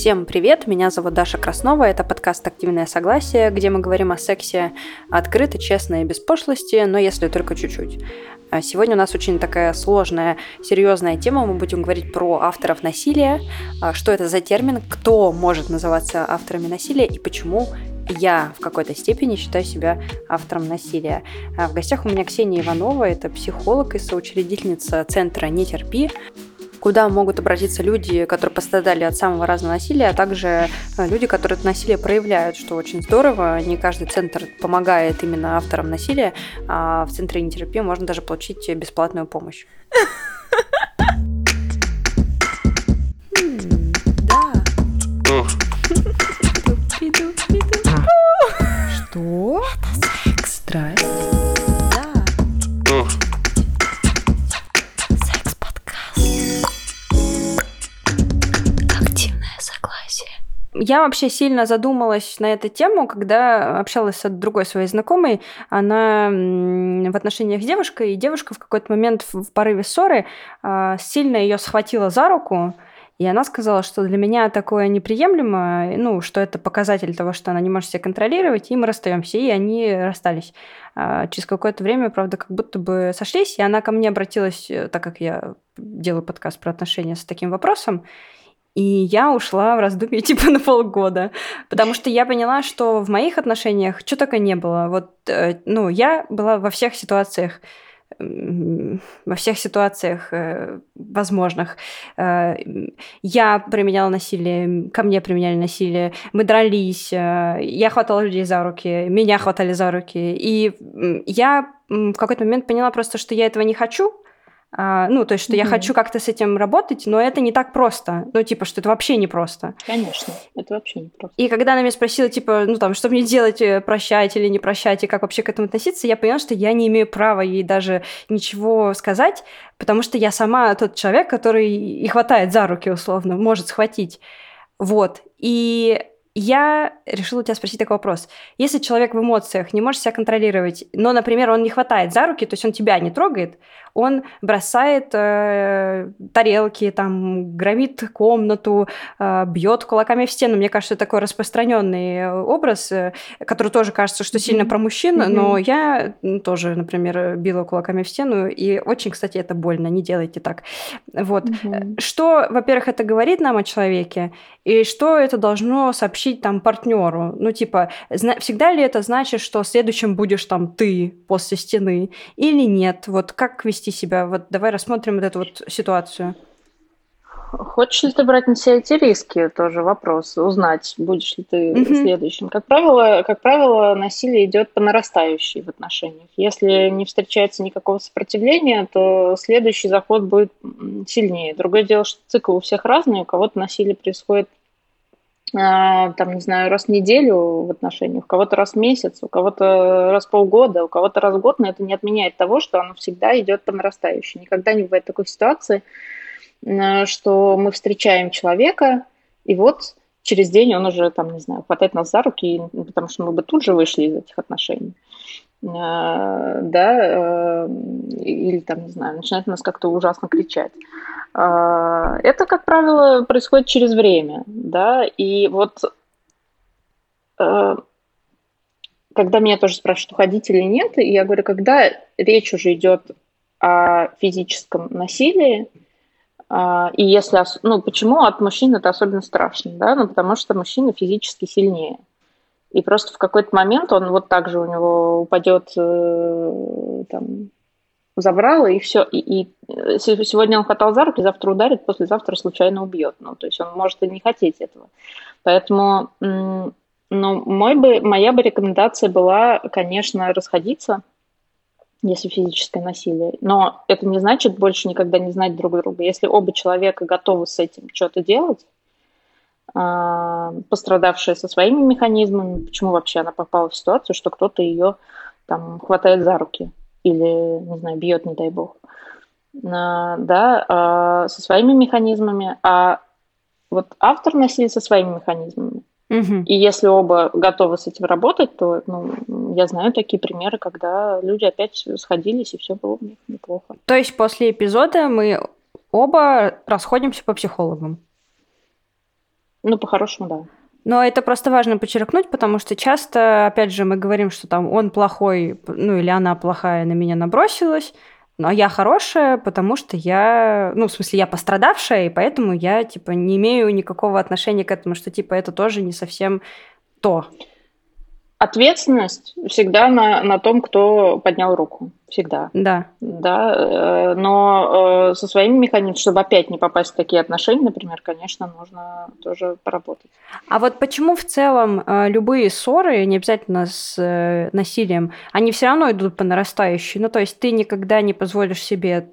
Всем привет, меня зовут Даша Краснова, это подкаст «Активное согласие», где мы говорим о сексе открыто, честно и без пошлости, но если только чуть-чуть. А сегодня у нас очень такая сложная, серьезная тема. Мы будем говорить про авторов насилия, а, что это за термин, кто может называться авторами насилия и почему я в какой-то степени считаю себя автором насилия. А, в гостях у меня Ксения Иванова, это психолог и соучредительница центра «Не терпи», куда могут обратиться люди, которые пострадали от самого разного насилия, а также э, люди, которые это насилие проявляют, что очень здорово. Не каждый центр помогает именно авторам насилия, а в центре нетерапии можно даже получить бесплатную помощь. Что? Это секс. Страсть. Я вообще сильно задумалась на эту тему, когда общалась с другой своей знакомой. Она в отношениях с девушкой, и девушка в какой-то момент в порыве ссоры а, сильно ее схватила за руку, и она сказала, что для меня такое неприемлемо, ну, что это показатель того, что она не может себя контролировать, и мы расстаемся. И они расстались. А через какое-то время, правда, как будто бы сошлись, и она ко мне обратилась, э, так как я делаю подкаст про отношения с таким вопросом, и я ушла в раздумье типа на полгода, потому что я поняла, что в моих отношениях что только не было. Вот, э, ну, я была во всех ситуациях, во всех ситуациях э, возможных. Э, я применяла насилие, ко мне применяли насилие, мы дрались, я хватала людей за руки, меня хватали за руки. И я в какой-то момент поняла просто, что я этого не хочу, а, ну, то есть, что mm-hmm. я хочу как-то с этим работать, но это не так просто. Ну, типа, что это вообще не просто. Конечно, это вообще не просто. И когда она меня спросила, типа, ну, там, что мне делать, э, прощать или не прощать, и как вообще к этому относиться, я поняла, что я не имею права ей даже ничего сказать, потому что я сама тот человек, который и хватает за руки, условно, может схватить. Вот. И я решила у тебя спросить такой вопрос. Если человек в эмоциях не может себя контролировать, но, например, он не хватает за руки, то есть он тебя не трогает, он бросает э, тарелки, там, громит комнату, э, бьет кулаками в стену. Мне кажется, это такой распространенный образ, э, который тоже кажется, что сильно про мужчин, mm-hmm. но я тоже, например, била кулаками в стену, и очень, кстати, это больно, не делайте так. Вот. Mm-hmm. Что, во-первых, это говорит нам о человеке, и что это должно сообщить там партнеру? Ну, типа, всегда ли это значит, что следующим будешь там ты после стены или нет? Вот как вести себя? Вот давай рассмотрим вот эту вот ситуацию. Хочешь ли ты брать на себя эти риски? Тоже вопрос. Узнать, будешь ли ты mm-hmm. следующим. Как правило, как правило, насилие идет по нарастающей в отношениях. Если не встречается никакого сопротивления, то следующий заход будет сильнее. Другое дело, что цикл у всех разный. У кого-то насилие происходит там, не знаю, раз в неделю в отношениях, у кого-то раз в месяц, у кого-то раз в полгода, у кого-то раз в год, но это не отменяет того, что оно всегда идет по нарастающей. Никогда не бывает такой ситуации, что мы встречаем человека, и вот через день он уже, там, не знаю, хватает нас за руки, потому что мы бы тут же вышли из этих отношений. А, да, э, или там, не знаю, начинает нас как-то ужасно кричать. А, это, как правило, происходит через время, да, и вот э, когда меня тоже спрашивают, уходить или нет, я говорю, когда речь уже идет о физическом насилии, а, и если, ну, почему от мужчин это особенно страшно, да, ну, потому что мужчина физически сильнее. И просто в какой-то момент он вот так же у него упадет, э, там, забрал, и все. И, и э, сегодня он хватал за руки, завтра ударит, послезавтра случайно убьет. Ну, то есть он может и не хотеть этого. Поэтому, ну, мой бы, моя бы рекомендация была, конечно, расходиться, если физическое насилие. Но это не значит больше никогда не знать друг друга. Если оба человека готовы с этим что-то делать, пострадавшая со своими механизмами, почему вообще она попала в ситуацию, что кто-то ее там хватает за руки или, не знаю, бьет, не дай бог. А, да, а, со своими механизмами, а вот автор насилия со своими механизмами. Угу. И если оба готовы с этим работать, то ну, я знаю такие примеры, когда люди опять сходились, и все было у них неплохо. То есть после эпизода мы оба расходимся по психологам? Ну, по-хорошему, да. Но это просто важно подчеркнуть, потому что часто, опять же, мы говорим, что там он плохой, ну или она плохая на меня набросилась, а я хорошая, потому что я, ну, в смысле, я пострадавшая, и поэтому я, типа, не имею никакого отношения к этому, что, типа, это тоже не совсем то. Ответственность всегда на, на том, кто поднял руку. Всегда. Да. Да, э, но э, со своими механизмами, чтобы опять не попасть в такие отношения, например, конечно, нужно тоже поработать. А вот почему в целом э, любые ссоры, не обязательно с насилием, они все равно идут по нарастающей? Ну, то есть ты никогда не позволишь себе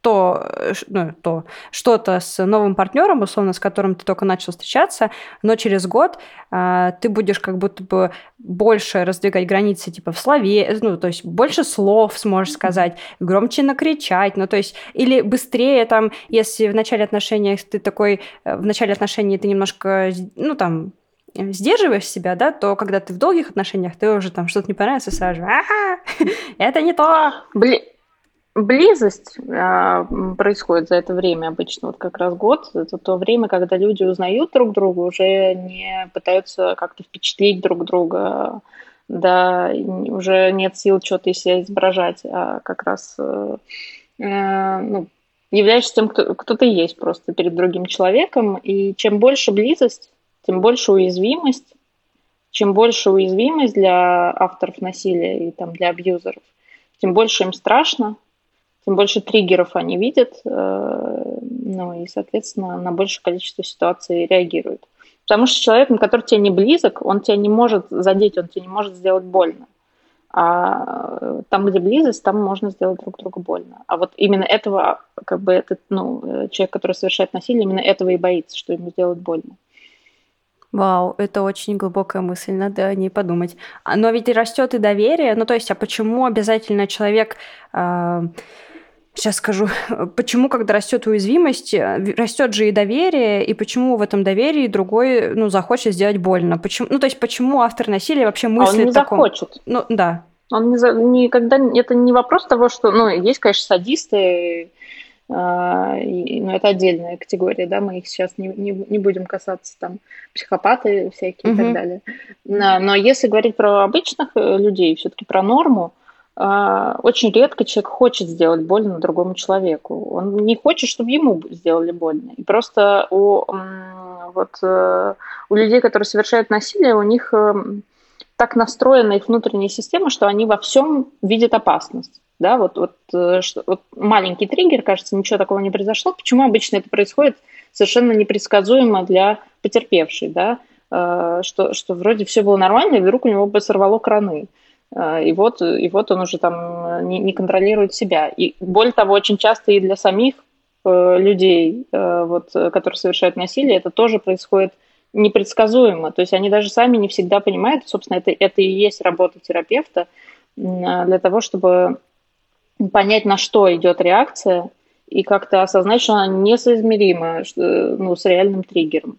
то, э, ну, то что-то с новым партнером, условно, с которым ты только начал встречаться, но через год э, ты будешь как будто бы больше раздвигать границы, типа в слове, ну, то есть больше слов сможешь сказать, громче накричать, ну, то есть, или быстрее там, если в начале отношений ты такой, э, в начале отношений ты немножко, ну, там, сдерживаешь себя, да, то когда ты в долгих отношениях, ты уже там что-то не понравится, сразу, ага, это не то. Блин, Близость а, происходит за это время обычно, вот как раз год. Это то время, когда люди узнают друг друга, уже не пытаются как-то впечатлить друг друга, да, уже нет сил что-то из себя изображать, а как раз э, э, ну, являешься тем, кто, кто ты есть просто перед другим человеком. И чем больше близость, тем больше уязвимость. Чем больше уязвимость для авторов насилия и там, для абьюзеров, тем больше им страшно, тем больше триггеров они видят, э, ну и, соответственно, на большее количество ситуаций реагируют. Потому что человек, который тебе не близок, он тебя не может задеть, он тебе не может сделать больно. А там, где близость, там можно сделать друг другу больно. А вот именно этого, как бы этот, ну, человек, который совершает насилие, именно этого и боится, что ему сделают больно. Вау, это очень глубокая мысль, надо о ней подумать. А, но ведь растет и доверие. Ну, то есть, а почему обязательно человек э, Сейчас скажу, почему, когда растет уязвимость, э, растет же и доверие, и почему в этом доверии другой, ну, захочет сделать больно. Почему, ну, то есть, почему автор насилия вообще мыслит а он не таком... захочет. Ну, да. Он не за... никогда... Это не вопрос того, что... Ну, есть, конечно, садисты, и, ну, это отдельная категория, да, мы их сейчас не, не, не будем касаться, там, психопаты всякие mm-hmm. и так далее. Но, но если говорить про обычных э, людей, все-таки про норму, очень редко человек хочет сделать больно другому человеку. Он не хочет, чтобы ему сделали больно. И просто у, вот, э, у людей, которые совершают насилие, у них э, так настроена их внутренняя система, что они во всем видят опасность. Да, вот, вот, э, что, вот маленький триггер, кажется, ничего такого не произошло. Почему обычно это происходит совершенно непредсказуемо для потерпевшей, да? Что, что вроде все было нормально, и вдруг у него бы сорвало краны. А, и вот, и вот он уже там э, не, не контролирует себя. И более того, очень часто и для самих э, людей, э, вот, которые совершают насилие, это тоже происходит непредсказуемо. То есть они даже сами не всегда понимают, собственно, это, это и есть работа терапевта для того, чтобы понять, на что идет реакция, и как-то осознать, что она несоизмерима ну, с реальным триггером.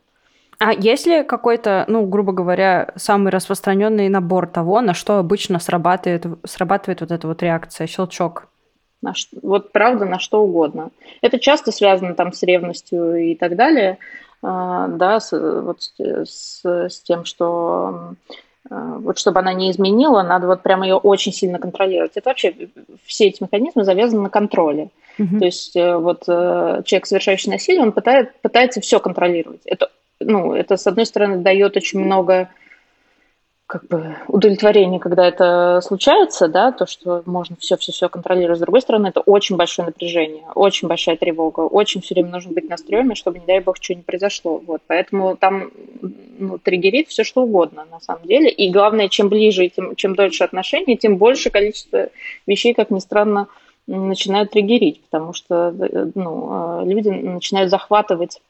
А есть ли какой-то, ну, грубо говоря, самый распространенный набор того, на что обычно срабатывает, срабатывает вот эта вот реакция, щелчок? На что, вот правда, на что угодно. Это часто связано там с ревностью и так далее, а, да, с, вот с, с тем, что а, вот чтобы она не изменила, надо вот прямо ее очень сильно контролировать. Это вообще все эти механизмы завязаны на контроле. Uh-huh. То есть э, вот э, человек, совершающий насилие, он пытает, пытается все контролировать. Это ну, это, с одной стороны, дает очень много как бы удовлетворения, когда это случается, да, то, что можно все-все-все контролировать. С другой стороны, это очень большое напряжение, очень большая тревога, очень все время нужно быть настроенным, чтобы, не дай бог, что не произошло. Вот, поэтому там ну, триггерит все что угодно, на самом деле. И главное, чем ближе, тем, чем дольше отношения, тем больше количество вещей, как ни странно, начинают триггерить, потому что э, ну, э, люди начинают захватывать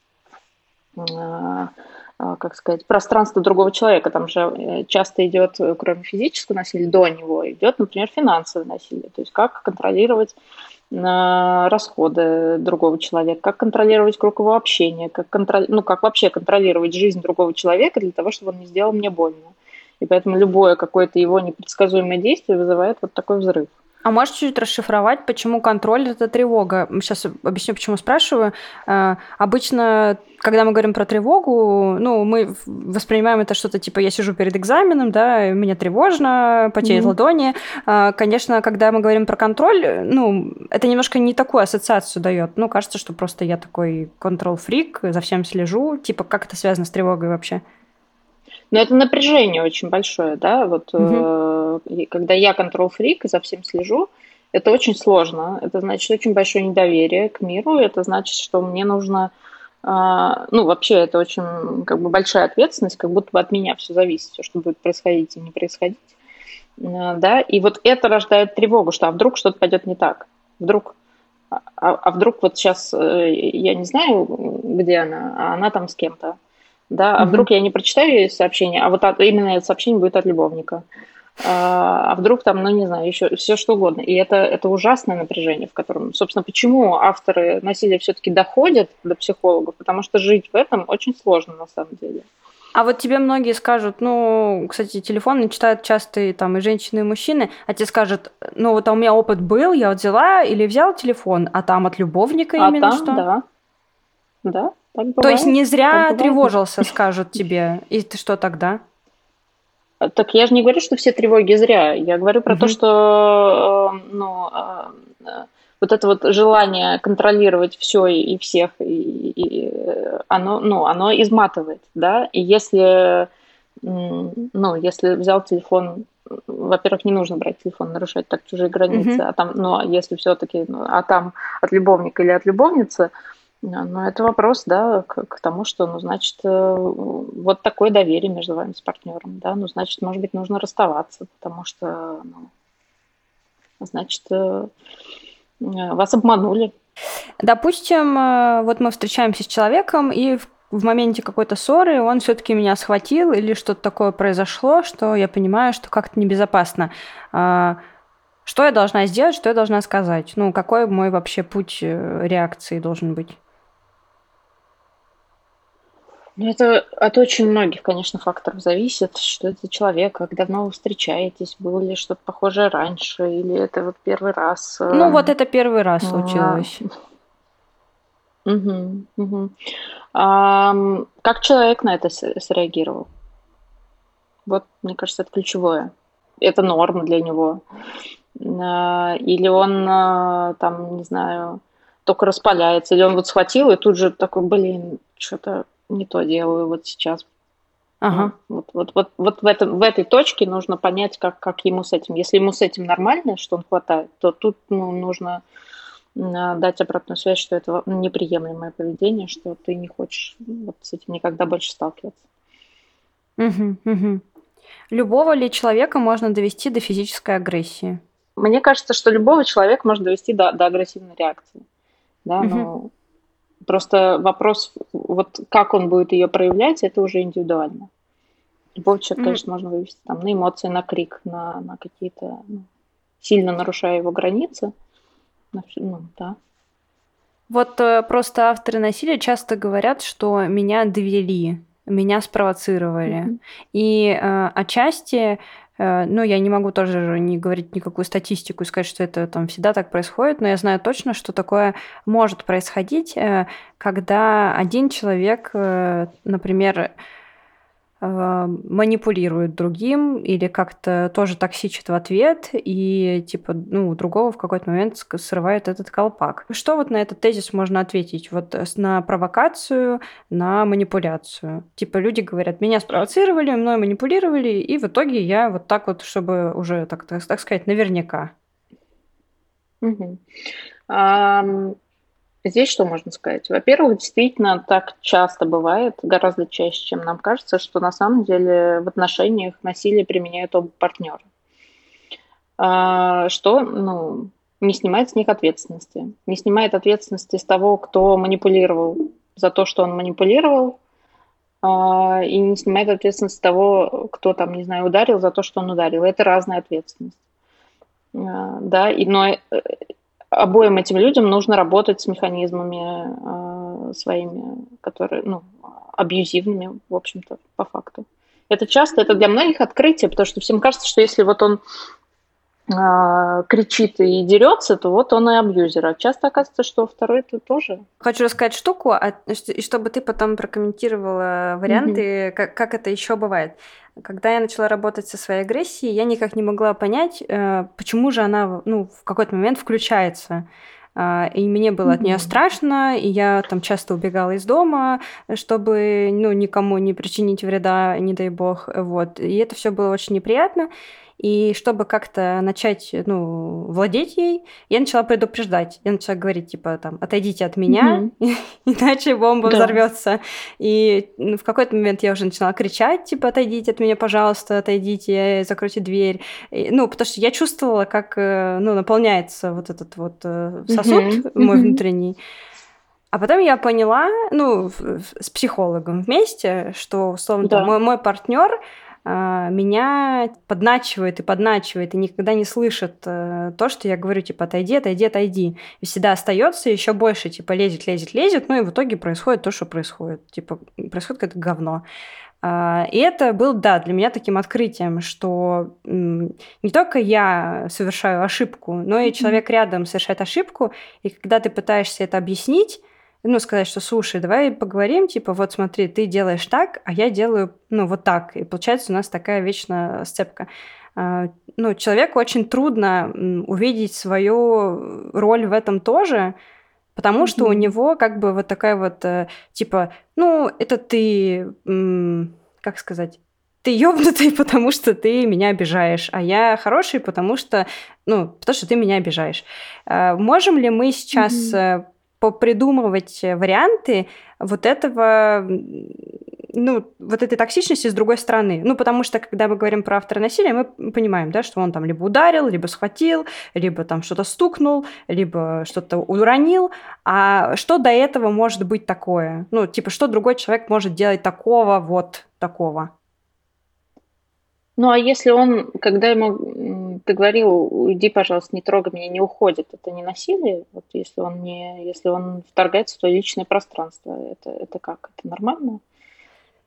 как сказать, пространство другого человека. Там же э, часто идет, э, кроме физического насилия, до него идет, например, финансовое насилие. То есть как контролировать а, расходы другого человека, как контролировать круг его общения, как, контроль... ну, как вообще контролировать жизнь другого человека для того, чтобы он не сделал мне больно. И поэтому любое какое-то его непредсказуемое действие вызывает вот такой взрыв. А можешь чуть расшифровать, почему контроль – это тревога? Сейчас объясню, почему спрашиваю. Э, обычно, когда мы говорим про тревогу, ну, мы воспринимаем это что-то типа «я сижу перед экзаменом, да, мне тревожно, потеют mm-hmm. ладони». Э, конечно, когда мы говорим про контроль, ну, это немножко не такую ассоциацию дает. Ну, кажется, что просто я такой контрол-фрик, за всем слежу. Типа, как это связано с тревогой вообще? Но это напряжение очень большое, да, вот угу. э, когда я контрол-фрик и за всем слежу, это очень сложно, это значит очень большое недоверие к миру, это значит, что мне нужно, э, ну, вообще это очень как бы большая ответственность, как будто бы от меня все зависит, все, что будет происходить и не происходить, э, да, и вот это рождает тревогу, что а вдруг что-то пойдет не так, вдруг а, а вдруг вот сейчас э, я не знаю, где она, а она там с кем-то, да, а вдруг я не прочитаю ей сообщение, а вот от, именно это сообщение будет от любовника, а, а вдруг там, ну не знаю, еще все что угодно. И это, это ужасное напряжение, в котором, собственно, почему авторы насилия все-таки доходят до психологов, потому что жить в этом очень сложно на самом деле. А вот тебе многие скажут, ну, кстати, телефоны читают часто и, там и женщины, и мужчины, а тебе скажут, ну вот а у меня опыт был, я вот взяла или взял телефон, а там от любовника а именно там, что? Да, да, так То есть не зря тревожился, скажут тебе. И ты что тогда? Так я же не говорю, что все тревоги зря. Я говорю про угу. то, что э, ну, э, вот это вот желание контролировать все и всех, и, и оно, ну, оно изматывает, да. И если, ну, если взял телефон, во-первых, не нужно брать телефон, нарушать так чужие границы, угу. а там, ну, а если все-таки, ну, а там от любовника или от любовницы, но это вопрос, да, к, к тому, что, ну, значит, э, вот такое доверие между вами с партнером, да, ну, значит, может быть, нужно расставаться, потому что, ну, значит, э, вас обманули. Допустим, э, вот мы встречаемся с человеком, и в в моменте какой-то ссоры он все-таки меня схватил или что-то такое произошло, что я понимаю, что как-то небезопасно. А, что я должна сделать, что я должна сказать? Ну, какой мой вообще путь реакции должен быть? Ну, это от очень многих, конечно, факторов зависит, что это человек, как давно вы встречаетесь, было ли что-то похожее раньше, или это вот первый раз. Ну, эм, вот это первый раз случилось. Угу, угу. А, как человек на это среагировал? Вот, мне кажется, это ключевое. Это норма для него. А, или он а, там, не знаю, только распаляется, или он вот схватил и тут же такой, блин, что-то не то делаю вот сейчас. Ага. Вот, вот, вот, вот в, этом, в этой точке нужно понять, как, как ему с этим. Если ему с этим нормально, что он хватает, то тут ну, нужно дать обратную связь, что это неприемлемое поведение, что ты не хочешь вот с этим никогда больше сталкиваться. Угу, угу. Любого ли человека можно довести до физической агрессии? Мне кажется, что любого человека можно довести до, до агрессивной реакции. Да, угу. но Просто вопрос, вот как он будет ее проявлять, это уже индивидуально. Любого человека, mm-hmm. конечно, можно вывести там, на эмоции, на крик, на, на какие-то, ну, сильно нарушая его границы. Ну, да. Вот э, просто авторы насилия часто говорят, что меня довели, меня спровоцировали. Mm-hmm. И э, отчасти ну, я не могу тоже не говорить никакую статистику и сказать, что это там всегда так происходит, но я знаю точно, что такое может происходить, э, когда один человек, э, например, Э, манипулирует другим или как-то тоже токсичит в ответ и типа ну другого в какой-то момент срывает этот колпак. Что вот на этот тезис можно ответить? Вот на провокацию, на манипуляцию. Типа люди говорят, меня спровоцировали, мной манипулировали, и в итоге я вот так вот, чтобы уже так, так, так сказать, наверняка. Угу. Um... Здесь что можно сказать? Во-первых, действительно так часто бывает, гораздо чаще, чем нам кажется, что на самом деле в отношениях насилие применяют оба партнера. А, что ну, не снимает с них ответственности. Не снимает ответственности с того, кто манипулировал за то, что он манипулировал, а, и не снимает ответственность того, кто там, не знаю, ударил за то, что он ударил. Это разная ответственность. А, да, и, но э, обоим этим людям нужно работать с механизмами э, своими, которые, ну, абьюзивными, в общем-то, по факту. Это часто, это для многих открытие, потому что всем кажется, что если вот он а, кричит и дерется, то вот он и абьюзер. А часто оказывается, что второй это тоже. Хочу рассказать штуку, а, и чтобы ты потом прокомментировала варианты, mm-hmm. как, как это еще бывает. Когда я начала работать со своей агрессией, я никак не могла понять, э, почему же она ну, в какой-то момент включается. А, и мне было от нее страшно, и я там часто убегала из дома, чтобы ну, никому не причинить вреда, не дай бог. Вот. И это все было очень неприятно. И чтобы как-то начать, ну, владеть ей, я начала предупреждать. Я начала говорить, типа, там, отойдите от меня, mm-hmm. иначе бомба да. взорвется. И ну, в какой-то момент я уже начала кричать, типа, отойдите от меня, пожалуйста, отойдите, закройте дверь. И, ну, потому что я чувствовала, как, э, ну, наполняется вот этот вот э, сосуд mm-hmm. мой mm-hmm. внутренний. А потом я поняла, ну, с психологом вместе, что, условно, да. мой, мой партнер меня подначивает и подначивает, и никогда не слышит э, то, что я говорю, типа, отойди, отойди, отойди. И всегда остается еще больше, типа, лезет, лезет, лезет, ну и в итоге происходит то, что происходит. Типа, происходит какое-то говно. А, и это был, да, для меня таким открытием, что не только я совершаю ошибку, но и человек рядом совершает ошибку, и когда ты пытаешься это объяснить, ну, сказать, что, слушай, давай поговорим, типа, вот смотри, ты делаешь так, а я делаю, ну, вот так. И получается у нас такая вечная сцепка. А, ну, человеку очень трудно увидеть свою роль в этом тоже, потому mm-hmm. что у него как бы вот такая вот, э, типа, ну, это ты, как сказать, ты ёбнутый, потому что ты меня обижаешь, а я хороший, потому что, ну, потому что ты меня обижаешь. А, можем ли мы сейчас mm-hmm попридумывать варианты вот этого ну, вот этой токсичности с другой стороны. Ну, потому что, когда мы говорим про автора насилия, мы понимаем, да, что он там либо ударил, либо схватил, либо там что-то стукнул, либо что-то уронил. А что до этого может быть такое? Ну, типа, что другой человек может делать такого, вот такого? Ну, а если он, когда ему ты говорил, уйди, пожалуйста, не трогай меня, не уходит, это не насилие? Вот если он не, если он вторгается в твое личное пространство, это, это как? Это нормально?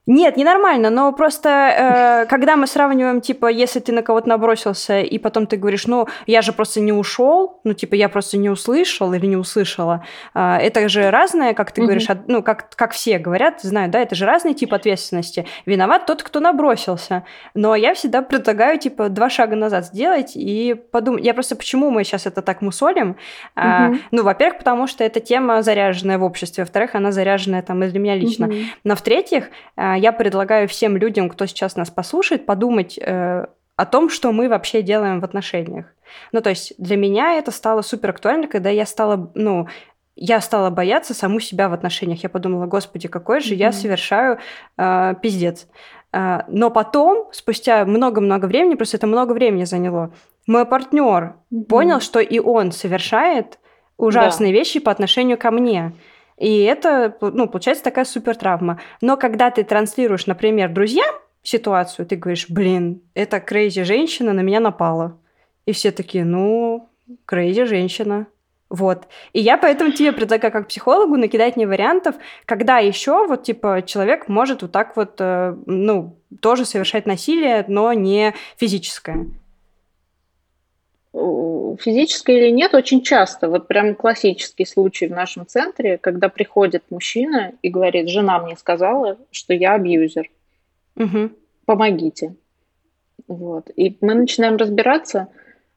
Нет, ненормально, но просто э, когда мы сравниваем, типа, если ты на кого-то набросился, и потом ты говоришь, ну, я же просто не ушел, ну, типа, я просто не услышал или не услышала, э, это же разное, как ты mm-hmm. говоришь, ну, как, как все говорят, знаю, да, это же разный тип ответственности. Виноват тот, кто набросился. Но я всегда предлагаю, типа, два шага назад сделать и подумать. Я просто, почему мы сейчас это так мусолим? Mm-hmm. Э, ну, во-первых, потому что эта тема заряженная в обществе, во-вторых, она заряженная там и для меня лично. Mm-hmm. Но в-третьих, э, а, я предлагаю всем людям, кто сейчас нас послушает, подумать э, о том, что мы вообще делаем в отношениях. Ну, то есть для меня это стало супер актуально, когда я стала, ну, я стала бояться саму себя в отношениях. Я подумала, господи, какой же mm-hmm. я совершаю э, пиздец. Э, но потом, спустя много-много времени, просто это много времени заняло, мой партнер mm-hmm. понял, что и он совершает ужасные да. вещи по отношению ко мне. И это, ну, получается такая супер травма. Но когда ты транслируешь, например, друзьям ситуацию, ты говоришь, блин, эта crazy женщина на меня напала. И все такие, ну, crazy женщина. Вот. И я поэтому тебе предлагаю как психологу накидать мне вариантов, когда еще вот типа человек может вот так вот, э, ну, тоже совершать насилие, но не физическое физическое или нет, очень часто, вот прям классический случай в нашем центре, когда приходит мужчина и говорит, жена мне сказала, что я абьюзер, угу. помогите. Вот. И мы начинаем разбираться,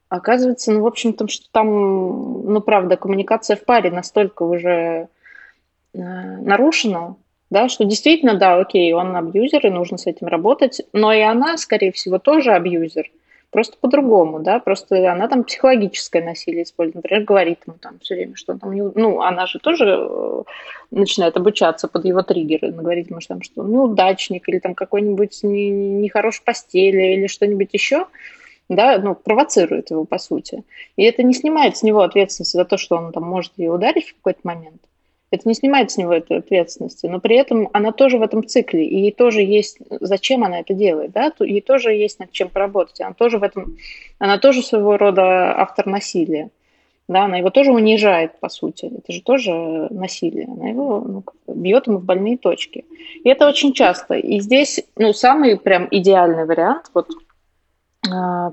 оказывается, ну, в общем-то, что там, ну, правда, коммуникация в паре настолько уже э, нарушена, да, что действительно, да, окей, он абьюзер, и нужно с этим работать, но и она, скорее всего, тоже абьюзер – просто по-другому, да, просто она там психологическое насилие использует, например, говорит ему там все время, что он там. Ну, она же тоже э, начинает обучаться под его триггеры, говорить ему, что, там, что неудачник или там какой-нибудь нехороший не постели или что-нибудь еще, да, ну, провоцирует его, по сути. И это не снимает с него ответственности за то, что он там может ее ударить в какой-то момент. Это не снимает с него этой ответственности, но при этом она тоже в этом цикле, и ей тоже есть, зачем она это делает, да, ей тоже есть над чем поработать, она тоже в этом, она тоже своего рода автор насилия, да, она его тоже унижает, по сути, это же тоже насилие, она его ну, бьет ему в больные точки. И это очень часто. И здесь, ну, самый прям идеальный вариант, вот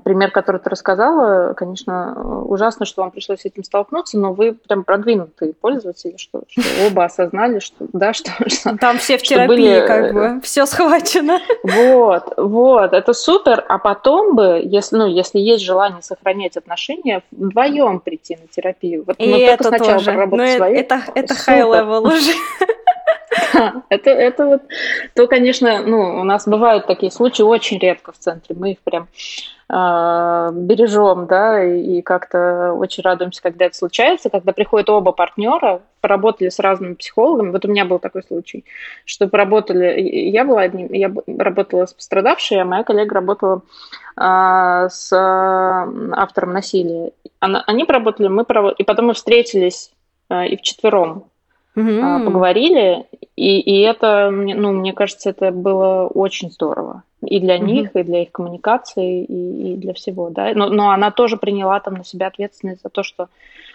пример, который ты рассказала, конечно, ужасно, что вам пришлось с этим столкнуться, но вы прям продвинутые пользователи, что, что оба осознали, что да, что, что там все в терапии, были... как э, бы все схвачено. Вот, вот, это супер. А потом бы, если, ну, если есть желание сохранять отношения, вдвоем прийти на терапию. Вот, И ну, это сначала тоже. Но ну, свои. Это, это high level уже. это, это вот, то, конечно, ну, у нас бывают такие случаи очень редко в центре, мы их прям э, бережем, да, и, и как-то очень радуемся, когда это случается, когда приходят оба партнера, поработали с разными психологами. Вот у меня был такой случай, что поработали, я была одним, я работала с пострадавшей, а моя коллега работала э, с автором насилия. Она, они поработали, мы поработали, и потом мы встретились э, и вчетвером mm-hmm. поговорили, и, и это, ну, мне кажется, это было очень здорово. И для mm-hmm. них, и для их коммуникации, и, и для всего, да. Но, но она тоже приняла там на себя ответственность за то, что,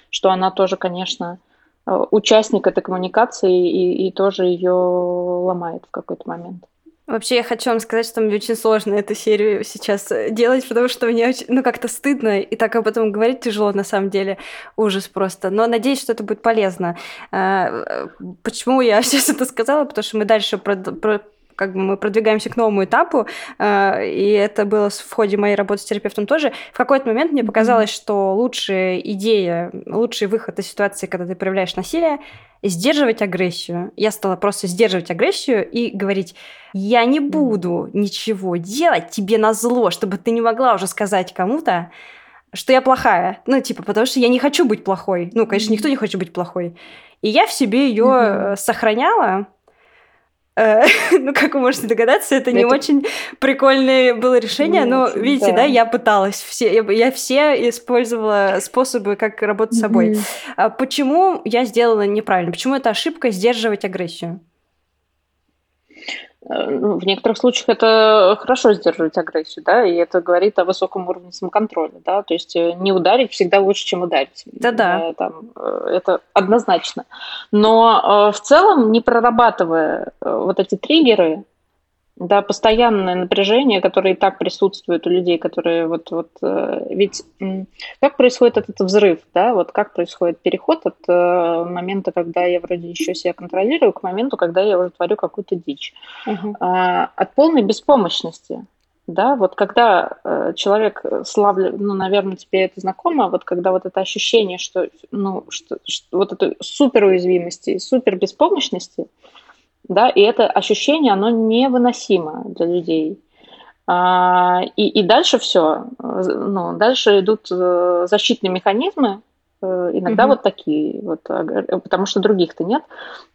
что она тоже, конечно, э, участник этой коммуникации и, и тоже ее ломает в какой-то момент. Вообще, я хочу вам сказать, что мне очень сложно эту серию сейчас э, делать, потому что мне очень, ну, как-то стыдно, и так об этом говорить тяжело, на самом деле. Ужас просто. Но надеюсь, что это будет полезно. Э, почему я сейчас это сказала? Потому что мы дальше как бы мы продвигаемся к новому этапу, э, и это было в ходе моей работы с терапевтом тоже. В какой-то момент мне показалось, что лучшая идея, лучший выход из ситуации, когда ты проявляешь насилие, сдерживать агрессию. Я стала просто сдерживать агрессию и говорить, я не буду ничего делать тебе на зло, чтобы ты не могла уже сказать кому-то, что я плохая. Ну, типа, потому что я не хочу быть плохой. Ну, конечно, никто не хочет быть плохой. И я в себе ее mm-hmm. сохраняла, Э, ну, как вы можете догадаться, это, это... не очень прикольное было решение, не но очень, видите, да. да, я пыталась, все, я, я все использовала способы, как работать с собой. Mm-hmm. Почему я сделала неправильно? Почему это ошибка сдерживать агрессию? Э, ну, в некоторых случаях это хорошо сдерживать агрессию, да, и это говорит о высоком уровне самоконтроля, да, то есть э, не ударить всегда лучше, чем ударить. Да-да. Э, это однозначно. Но в целом, не прорабатывая вот эти триггеры, да, постоянное напряжение, которое и так присутствует у людей, которые вот, вот э, ведь как происходит этот взрыв, да, вот как происходит переход от э, момента, когда я вроде еще себя контролирую, к моменту, когда я уже творю какую-то дичь. Угу. От полной беспомощности, да, вот когда э, человек славлю, ну, наверное, тебе это знакомо, вот когда вот это ощущение, что, ну, что, что вот этой суперуязвимости, супер беспомощности, да, и это ощущение, оно невыносимо для людей. А, и, и дальше все, ну, дальше идут э, защитные механизмы, э, иногда угу. вот такие, вот, потому что других-то нет,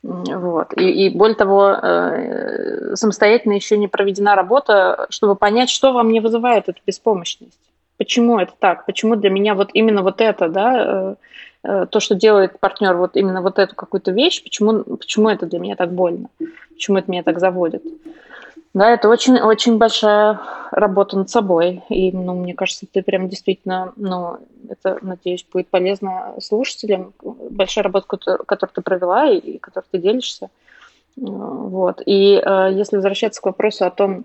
вот. И, и более того, э, самостоятельно еще не проведена работа, чтобы понять, что вам не вызывает эту беспомощность. Почему это так? Почему для меня вот именно вот это, да, Э, то, что делает партнер вот именно вот эту какую-то вещь, почему, почему это для меня так больно, почему это меня так заводит. Да, это очень, очень большая работа над собой. И, ну, мне кажется, ты прям действительно, ну, это, надеюсь, будет полезно слушателям. Большая работа, которую ты провела и которой ты делишься. Вот. И э, если возвращаться к вопросу о том,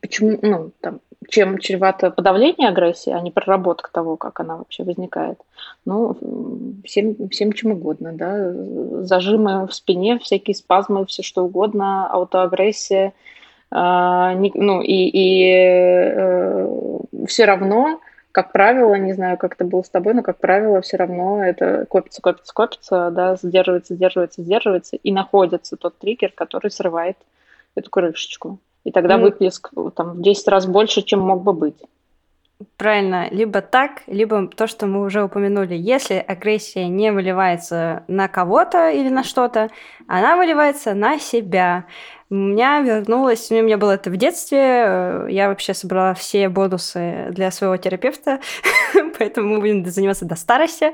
почему, ну, там, чем чревато подавление агрессии, а не проработка того, как она вообще возникает. Ну, всем, всем чем угодно, да, зажимы в спине, всякие спазмы, все что угодно, аутоагрессия, э, не, ну, и, и э, все равно, как правило, не знаю, как это было с тобой, но, как правило, все равно это копится, копится, копится, да, задерживается, сдерживается, сдерживается, и находится тот триггер, который срывает эту крышечку. И тогда mm. выплеск там, в 10 раз больше, чем мог бы быть. Правильно, либо так, либо то, что мы уже упомянули. Если агрессия не выливается на кого-то или на что-то, она выливается на себя. У меня вернулось, у меня было это в детстве, э, я вообще собрала все бонусы для своего терапевта, поэтому мы будем заниматься до старости.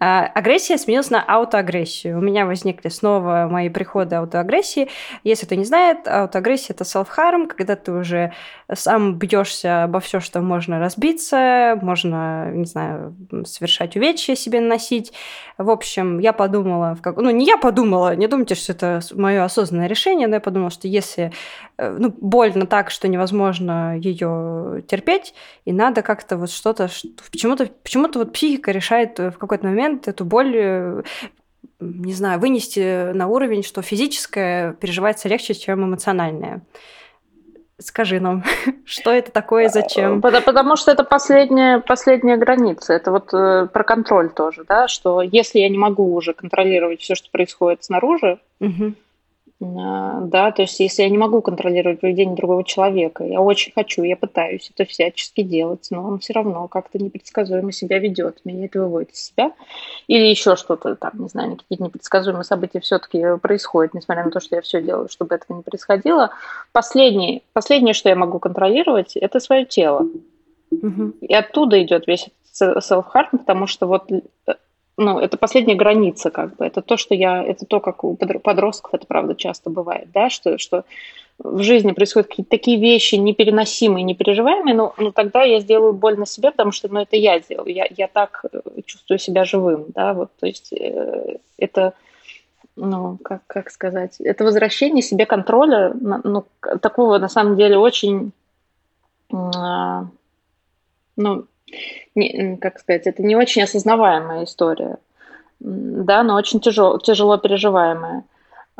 А, агрессия сменилась на аутоагрессию. У меня возникли снова мои приходы аутоагрессии. Если кто не знает, аутоагрессия это self-harm, когда ты уже сам бьешься обо все, что можно разбиться, можно, не знаю, совершать увечья себе наносить. В общем, я подумала, в как... ну не я подумала, не думайте, что это мое осознанное решение, но я подумала, что если ну, больно так, что невозможно ее терпеть, и надо как-то вот что-то, почему-то почему вот психика решает в какой-то момент эту боль э, не знаю, вынести на уровень, что физическое переживается легче, чем эмоциональное. Скажи нам, что это такое и зачем? Потому, что это последняя, последняя граница. Это вот э, про контроль тоже, да, что если я не могу уже контролировать все, что происходит снаружи, угу да, то есть если я не могу контролировать поведение другого человека, я очень хочу, я пытаюсь это всячески делать, но он все равно как-то непредсказуемо себя ведет, меня это выводит из себя. Или еще что-то там, не знаю, какие-то непредсказуемые события все-таки происходят, несмотря на то, что я все делаю, чтобы этого не происходило. Последнее, последнее, что я могу контролировать, это свое тело. Угу. И оттуда идет весь self-harm, потому что вот э, ну, это последняя граница, как бы. Это то, что я, это то, как у подростков это правда часто бывает, да, что, что в жизни происходят какие-то такие вещи непереносимые, непереживаемые, но, но тогда я сделаю больно себе, потому что, ну, это я делаю, я, я так э, чувствую себя живым, да, вот, то есть э, это, ну, как, как сказать, это возвращение себе контроля, ну, такого, на самом деле, очень, э, ну, не, как сказать, это не очень осознаваемая история, да, но очень тяжело, тяжело переживаемая.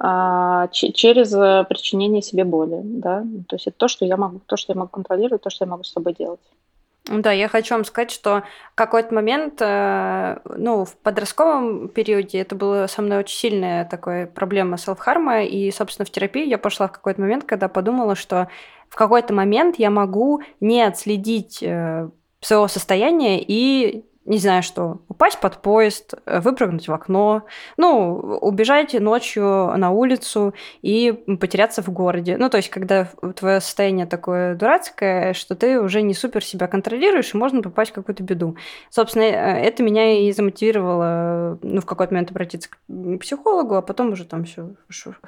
А, через э, причинение себе боли, да, то есть это то, что я могу, то, что я могу контролировать, то, что я могу с собой делать. Да, я хочу вам сказать, что какой-то момент, э, ну, в подростковом периоде это была со мной очень сильная такая проблема селф-харма, и, собственно, в терапию я пошла в какой-то момент, когда подумала, что в какой-то момент я могу не отследить э, своего состояния и не знаю что, упасть под поезд, э, выпрыгнуть в окно, ну, убежать ночью на улицу и потеряться в городе. Ну, то есть, когда твое состояние такое дурацкое, что ты уже не супер себя контролируешь, и можно попасть в какую-то беду. Собственно, э, это меня и замотивировало, ну, в какой-то момент обратиться к психологу, а потом уже там все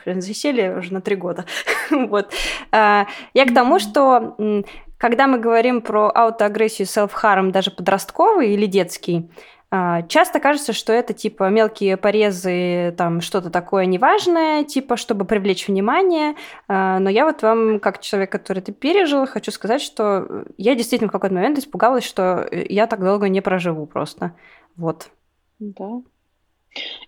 засели уже на три года. вот. А, я к тому, что когда мы говорим про аутоагрессию, self-harm, даже подростковый или детский, а, часто кажется, что это типа мелкие порезы, там что-то такое неважное, типа чтобы привлечь внимание. А, но я вот вам, как человек, который это пережил, хочу сказать, что я действительно в какой-то момент испугалась, что я так долго не проживу просто. Вот. Да,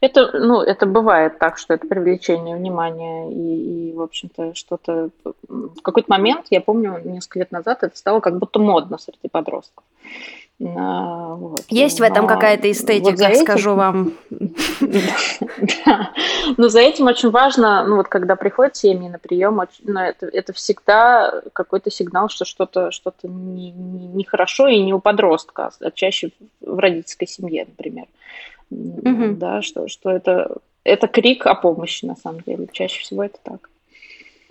это, ну, это бывает так, что это привлечение внимания и, и в общем-то, что-то... В какой-то момент, я помню, несколько лет назад это стало как будто модно среди подростков. А, вот. Есть Но в этом какая-то эстетика, вот этим... скажу вам. Но за этим очень важно, ну вот когда приходят семьи на прием, ну, это, всегда какой-то сигнал, что что-то что нехорошо не, не и не у подростка, а чаще в родительской семье, например угу. да, что, что это, это крик о помощи, на самом деле. Чаще всего это так.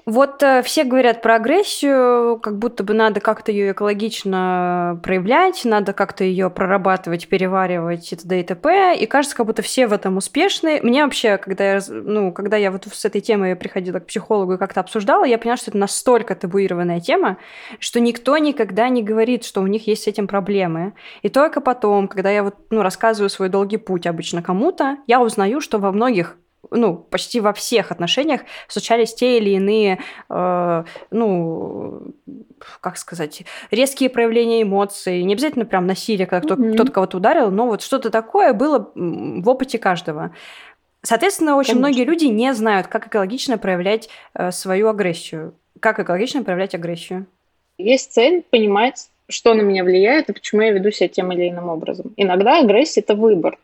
Вот э, все говорят про агрессию, как будто бы надо как-то ее экологично проявлять, надо как-то ее прорабатывать, переваривать и т.д. и т.п. И кажется, как будто все в этом успешны. Мне вообще, когда я, ну, когда я вот с этой темой приходила к психологу и как-то обсуждала, я поняла, что это настолько табуированная тема, что никто никогда не говорит, что у них есть с этим проблемы. И только потом, когда я вот, ну, рассказываю свой долгий путь обычно кому-то, я узнаю, что во многих ну, почти во всех отношениях случались те или иные, э, ну, как сказать, резкие проявления эмоций. Не обязательно прям насилие, когда mm-hmm. кто-то кого-то ударил, но вот что-то такое было в опыте каждого. Соответственно, очень Конечно. многие люди не знают, как экологично проявлять э, свою агрессию. Как экологично проявлять агрессию? Есть цель понимать, что на меня влияет и почему я веду себя тем или иным образом. Иногда агрессия это выбор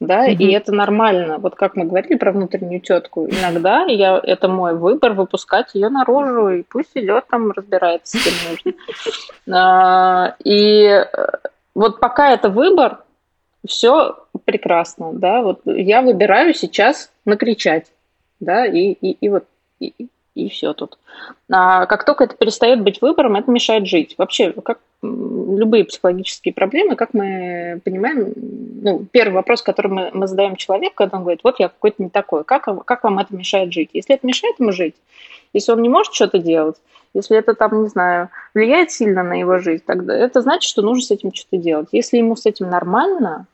да, угу. и это нормально. Вот как мы говорили про внутреннюю тетку, иногда я, это мой выбор выпускать ее наружу, и пусть идет там разбирается с кем нужно. А, и э, вот пока это выбор, все прекрасно, да, вот я выбираю сейчас накричать, да, и, и, и вот и, и все тут. А как только это перестает быть выбором, это мешает жить. Вообще, как любые психологические проблемы, как мы понимаем, ну, первый вопрос, который мы, мы задаем человеку, когда он говорит, вот я какой-то не такой, как, как вам это мешает жить? Если это мешает ему жить, если он не может что-то делать, если это там, не знаю, влияет сильно на его жизнь, тогда это значит, что нужно с этим что-то делать. Если ему с этим нормально,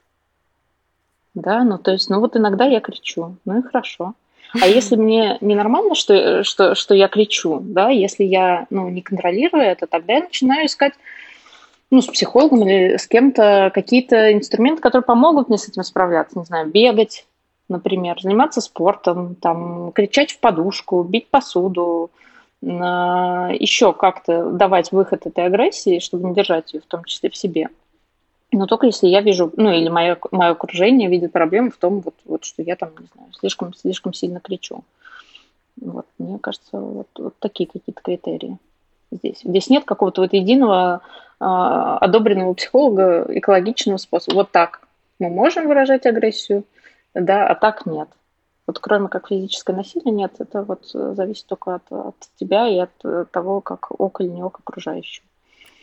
да, ну то есть, ну вот иногда я кричу, ну и хорошо. А если мне ненормально, что, что, что я кричу, да, если я ну, не контролирую это, тогда я начинаю искать ну, с психологом или с кем-то какие-то инструменты, которые помогут мне с этим справляться. Не знаю, бегать, например, заниматься спортом, там, кричать в подушку, бить посуду, еще как-то давать выход этой агрессии, чтобы не держать ее в том числе в себе. Но только если я вижу, ну или мое, мое окружение видит проблему в том, вот, вот что я там, не знаю, слишком, слишком сильно кричу. Вот, мне кажется, вот, вот такие какие-то критерии здесь. Здесь нет какого-то вот единого э, одобренного психолога экологичного способа. Вот так мы можем выражать агрессию, да, а так нет. Вот кроме как физическое насилие нет, это вот зависит только от, от тебя и от того, как око или не око окружающего.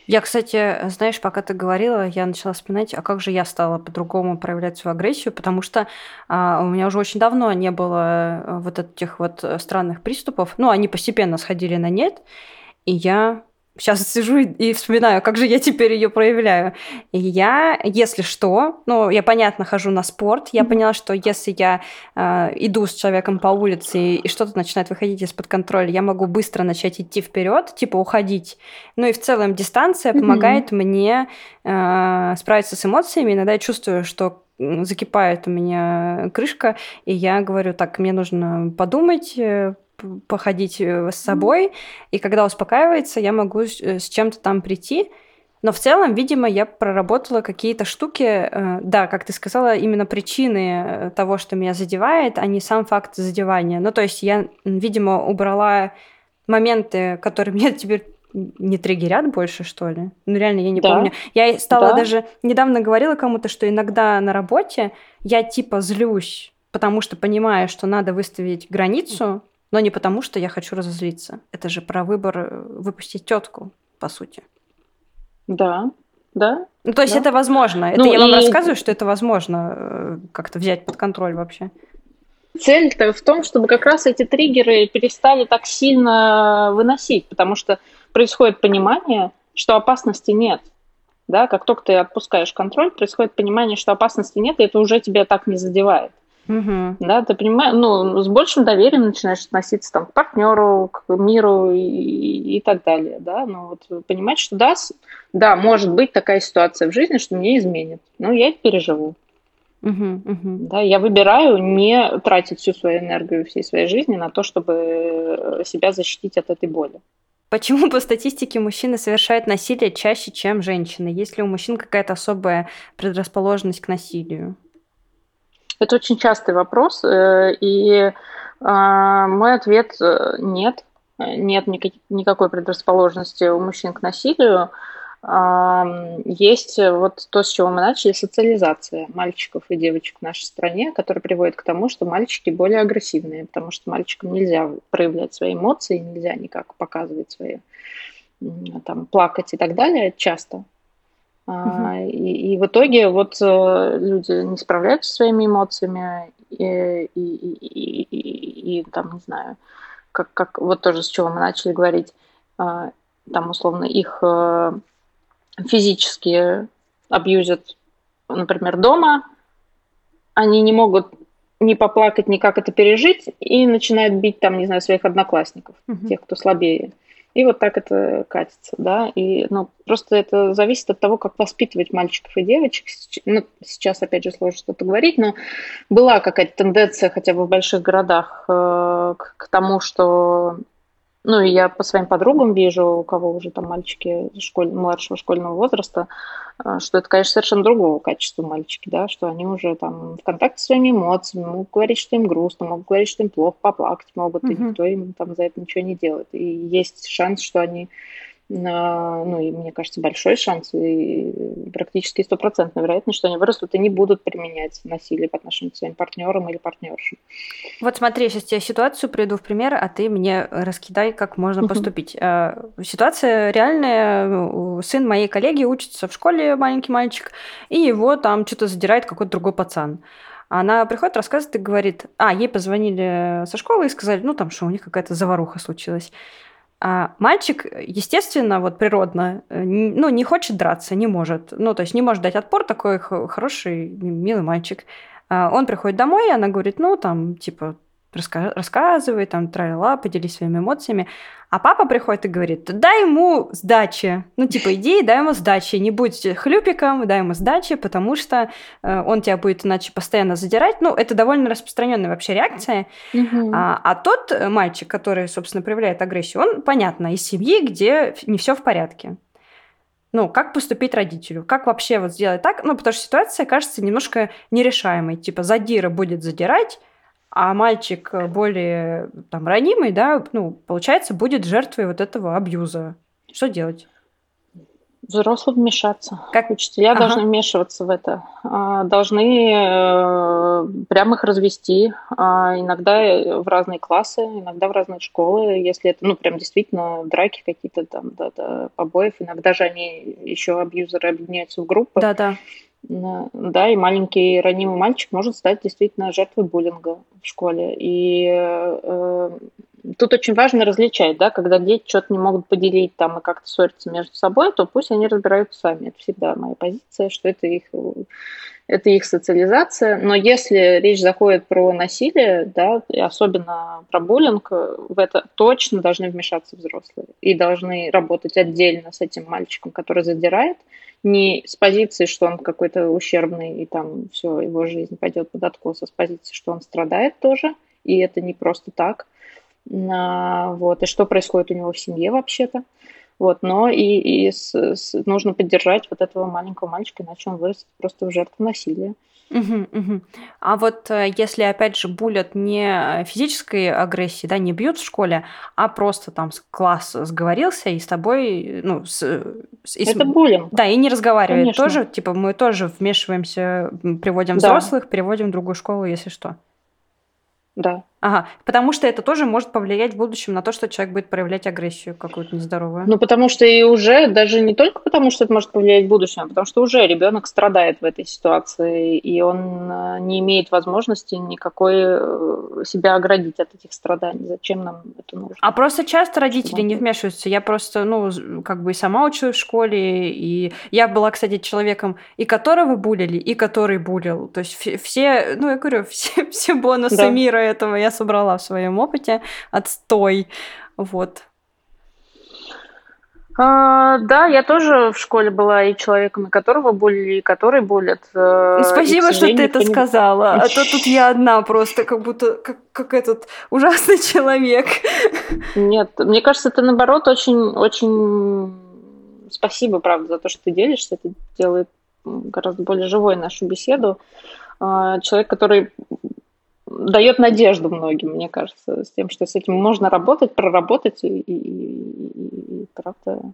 Я, кстати, знаешь, пока ты говорила, я начала вспоминать, а как же я стала по-другому проявлять свою агрессию, потому что а, у меня уже очень давно не было э, вот этих вот э, странных приступов. Ну, они постепенно сходили на нет, и я Сейчас сижу и вспоминаю, как же я теперь ее проявляю. И я, если что, ну, я, понятно, хожу на спорт, я поняла, что если я э, иду с человеком по улице и, и что-то начинает выходить из-под контроля, я могу быстро начать идти вперед, типа уходить. Ну и в целом дистанция mm-hmm. помогает мне э, справиться с эмоциями. Иногда я чувствую, что закипает у меня крышка, и я говорю, так, мне нужно подумать, э, походить э, с собой, и когда успокаивается, я могу с э, чем-то там прийти. Но в целом, видимо, я проработала какие-то штуки, э, да, как ты сказала, именно причины того, что меня задевает, а не сам факт задевания. Ну, то есть я, видимо, убрала моменты, которые меня теперь не триггерят больше, что ли? Ну, реально, я не да. помню. Я стала да. даже... Недавно говорила кому-то, что иногда на работе я типа злюсь, потому что понимаю, что надо выставить границу, но не потому, что я хочу разозлиться. Это же про выбор э, выпустить тетку, по сути. Да, да. Ну, то есть да. это возможно. Это ну, я и... вам рассказываю, что это возможно э, как-то взять под контроль вообще. Цель-то в том, чтобы как раз эти триггеры перестали так сильно выносить, потому что происходит понимание, что опасности нет. Да, как только ты отпускаешь контроль, происходит понимание, что опасности нет, и это уже тебя так не задевает. Угу. Да, ты понимаешь, ну, с большим доверием начинаешь относиться там, к партнеру, к миру и, и так далее, да, ну, вот понимать, что да, да, может быть такая ситуация в жизни, что мне изменит, но я это переживу. Угу, угу. Да, я выбираю не тратить всю свою энергию всей своей жизни на то, чтобы себя защитить от этой боли. Почему по статистике мужчины совершают насилие чаще, чем женщины? Есть ли у мужчин какая-то особая предрасположенность к насилию? Это очень частый вопрос, э, и а, мой ответ э, – нет. Нет никакой предрасположенности у мужчин к насилию. Есть вот то, с чего мы начали, социализация мальчиков и девочек в нашей стране, которая приводит к тому, что мальчики более агрессивные, потому что мальчикам нельзя проявлять свои эмоции, нельзя никак показывать свои, там, плакать и так далее часто. Угу. И, и в итоге вот э, люди не справляются со своими эмоциями и, и, и, и, и там, не знаю, как, как вот тоже с чего мы начали говорить, а, там условно их э, физически абьюзят, например, дома, они не могут ни поплакать, ни как это пережить, и начинают бить там, не знаю, своих одноклассников, угу. тех, кто слабее. И вот так это катится, да. И ну, просто это зависит от того, как воспитывать мальчиков и девочек. Ну, сейчас, опять же, сложно что-то говорить, но была какая-то тенденция хотя бы в больших городах э, к, к тому, что ну, и я по своим подругам вижу, у кого уже там мальчики школь, младшего школьного возраста, э, что это, конечно, совершенно другого качества мальчики, да, что они уже там в контакте с своими эмоциями, могут говорить, что им грустно, могут говорить, что им плохо, поплакать могут, mm-hmm. и никто им там за это ничего не делает. И есть шанс, что они ну и мне кажется, большой шанс и практически стопроцентная вероятность, что они вырастут и не будут применять насилие по отношению к своим партнерам или партнершам. Вот смотри, сейчас тебе ситуацию приду в пример, а ты мне раскидай, как можно поступить. Uh-huh. Ситуация реальная. Сын моей коллеги учится в школе, маленький мальчик, и его там что-то задирает какой-то другой пацан. Она приходит, рассказывает и говорит, а, ей позвонили со школы и сказали, ну там что, у них какая-то заваруха случилась. А мальчик, естественно, вот природно, э, ну, не хочет драться, не может. Ну, то есть не может дать отпор, такой хороший, милый мальчик. А он приходит домой, и она говорит, ну, там, типа, раска- рассказывай, там, тра поделись своими эмоциями. А папа приходит и говорит, дай ему сдачи. Ну, типа, иди, дай ему сдачи. Не будь хлюпиком, дай ему сдачи, потому что э, он тебя будет иначе постоянно задирать. Ну, это довольно распространенная вообще реакция. Мгм. А, а тот мальчик, который, собственно, проявляет агрессию, он, понятно, из семьи, где не все в порядке. Ну, как поступить родителю? Как вообще вот сделать так? Ну, потому что ситуация кажется немножко нерешаемой. Типа, задира будет задирать, а мальчик э, более там ранимый, да, ну, получается, будет жертвой вот этого абьюза. Что делать? Взрослым вмешаться. Как- Учителя Ага. должны вмешиваться в это. А, Должны э, прямо их развести. А, Иногда э, в разные классы, иногда в разные школы. Если это, ну, прям действительно драки какие-то там, да, да, побоев. Иногда же они еще абьюзеры объединяются в группы. Да-да. Да, и маленький ранимый мальчик может стать действительно жертвой буллинга в школе. И э, тут очень важно различать, да, когда дети что-то не могут поделить там и как-то ссорятся между собой, то пусть они разбираются сами. Это всегда моя позиция, что это их, это их социализация. Но если речь заходит про насилие, да, и особенно про буллинг, в это точно должны вмешаться взрослые и должны работать отдельно с этим мальчиком, который задирает, не с позиции, что он какой-то ущербный, и там все, его жизнь пойдет под откос, а с позиции, что он страдает тоже, и это не просто так. А, Вот, и что происходит у него в семье вообще-то. Вот, но и, и с- с- нужно поддержать вот этого маленького мальчика, иначе он вырастет просто в жертву насилия. Мгм, мгм. А вот э, если, опять же, булят не физической агрессии, да, не бьют в школе, а просто там класс сговорился и с тобой, ну, с, с- и с- Это буллинг. да, и не разговаривает Конечно. тоже, типа мы тоже вмешиваемся, приводим Да. взрослых, переводим в другую школу, если что. Да. Ага, потому что это тоже может повлиять в будущем на то, что человек будет проявлять агрессию какую-то нездоровую. Ну, потому что и уже, даже не только потому, что это может повлиять в будущем, а потому что уже ребенок страдает в этой ситуации, и он э, не имеет возможности никакой э, себя оградить от этих страданий. Зачем нам это нужно? А просто часто родители не вмешиваются. Я просто, ну, как бы и сама училась в школе, и я была, кстати, человеком, и которого булили, и который булил. То есть все, ну, я говорю, все, все бонусы Да. мира этого я собрала в своем опыте. Отстой. Вот. А, да, я тоже в школе была и человеком, и которого булили, и который булят. э, Ну, и, Спасибо, к что ты это не- сказала. А то тут я одна просто, как будто, как, как этот ужасный человек. Нет, мне кажется, это наоборот очень, очень спасибо, правда, за то, что ты делишься. Это делает гораздо более живой нашу беседу. А, Человек, который дает надежду многим, мне кажется, с тем, что с этим можно работать, проработать и, и- и- и правда.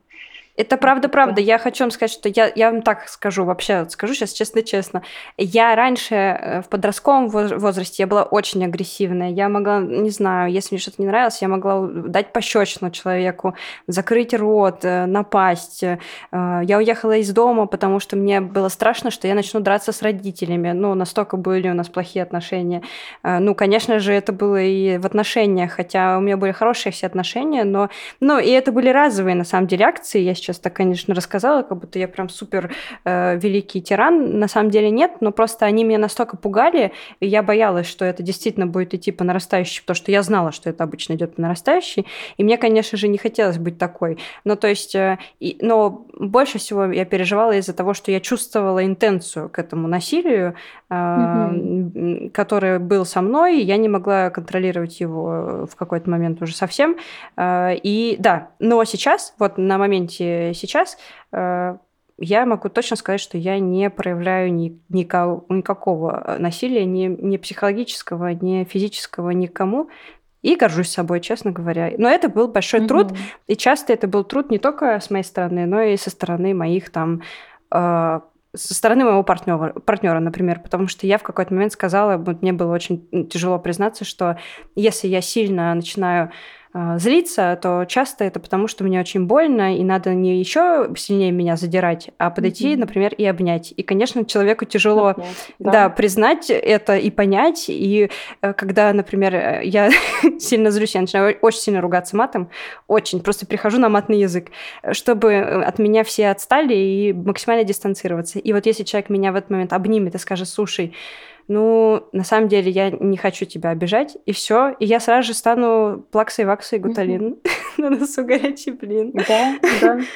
Это правда, правда. Я хочу вам сказать, что я, я вам так скажу, вообще скажу сейчас честно-честно. Я раньше э, в подростковом воз- возрасте я была очень агрессивная. Я могла, не знаю, если мне что-то не нравилось, я могла дать пощечину человеку, закрыть рот, э, напасть. Э, Я уехала из дома, потому что мне было страшно, что я начну драться с родителями. Ну, настолько были у нас плохие отношения. Ну, конечно же, это было и в отношениях, хотя у меня были хорошие все отношения, но ну, и это были разовые, на самом деле, акции. Я сейчас так, конечно, рассказала, как будто я прям супер э, великий тиран. На самом деле нет, но просто они меня настолько пугали, и я боялась, что это действительно будет идти по нарастающей, потому что я знала, что это обычно идет по нарастающей. И мне, конечно же, не хотелось быть такой. Ну, то есть, э, и- но больше всего я переживала из-за того, что я чувствовала интенцию к этому насилию, э, м, который был со мной, и я не могла контролировать его в какой-то момент уже совсем. Э, И да, но сейчас, вот на моменте сейчас, э, я могу точно сказать, что я не проявляю ни, ника- никакого насилия, ни, ни психологического, ни физического никому. И горжусь собой, честно говоря. Но это был большой труд, Мгм. и часто это был труд не только с моей стороны, но и со стороны моих там э, со стороны моего партнера, партнера, например, потому что я в какой-то момент сказала, вот мне было очень тяжело признаться, что если я сильно начинаю э, злиться, то часто это потому, что мне очень больно, и надо не еще сильнее меня задирать, а подойти, Мгм. например, и обнять. И, конечно, человеку тяжело Понять, да. признать это и понять. И э, когда, например, э, я сильно злюсь, я начинаю очень сильно ругаться матом, очень, просто прихожу на матный язык, э, чтобы от меня все отстали и максимально дистанцироваться. И вот если человек меня в этот момент обнимет и скажет, слушай, ну, на самом деле я не хочу тебя обижать, и все, и я сразу же стану плаксой, ваксой, гуталин. На носу горячий блин. Да, да.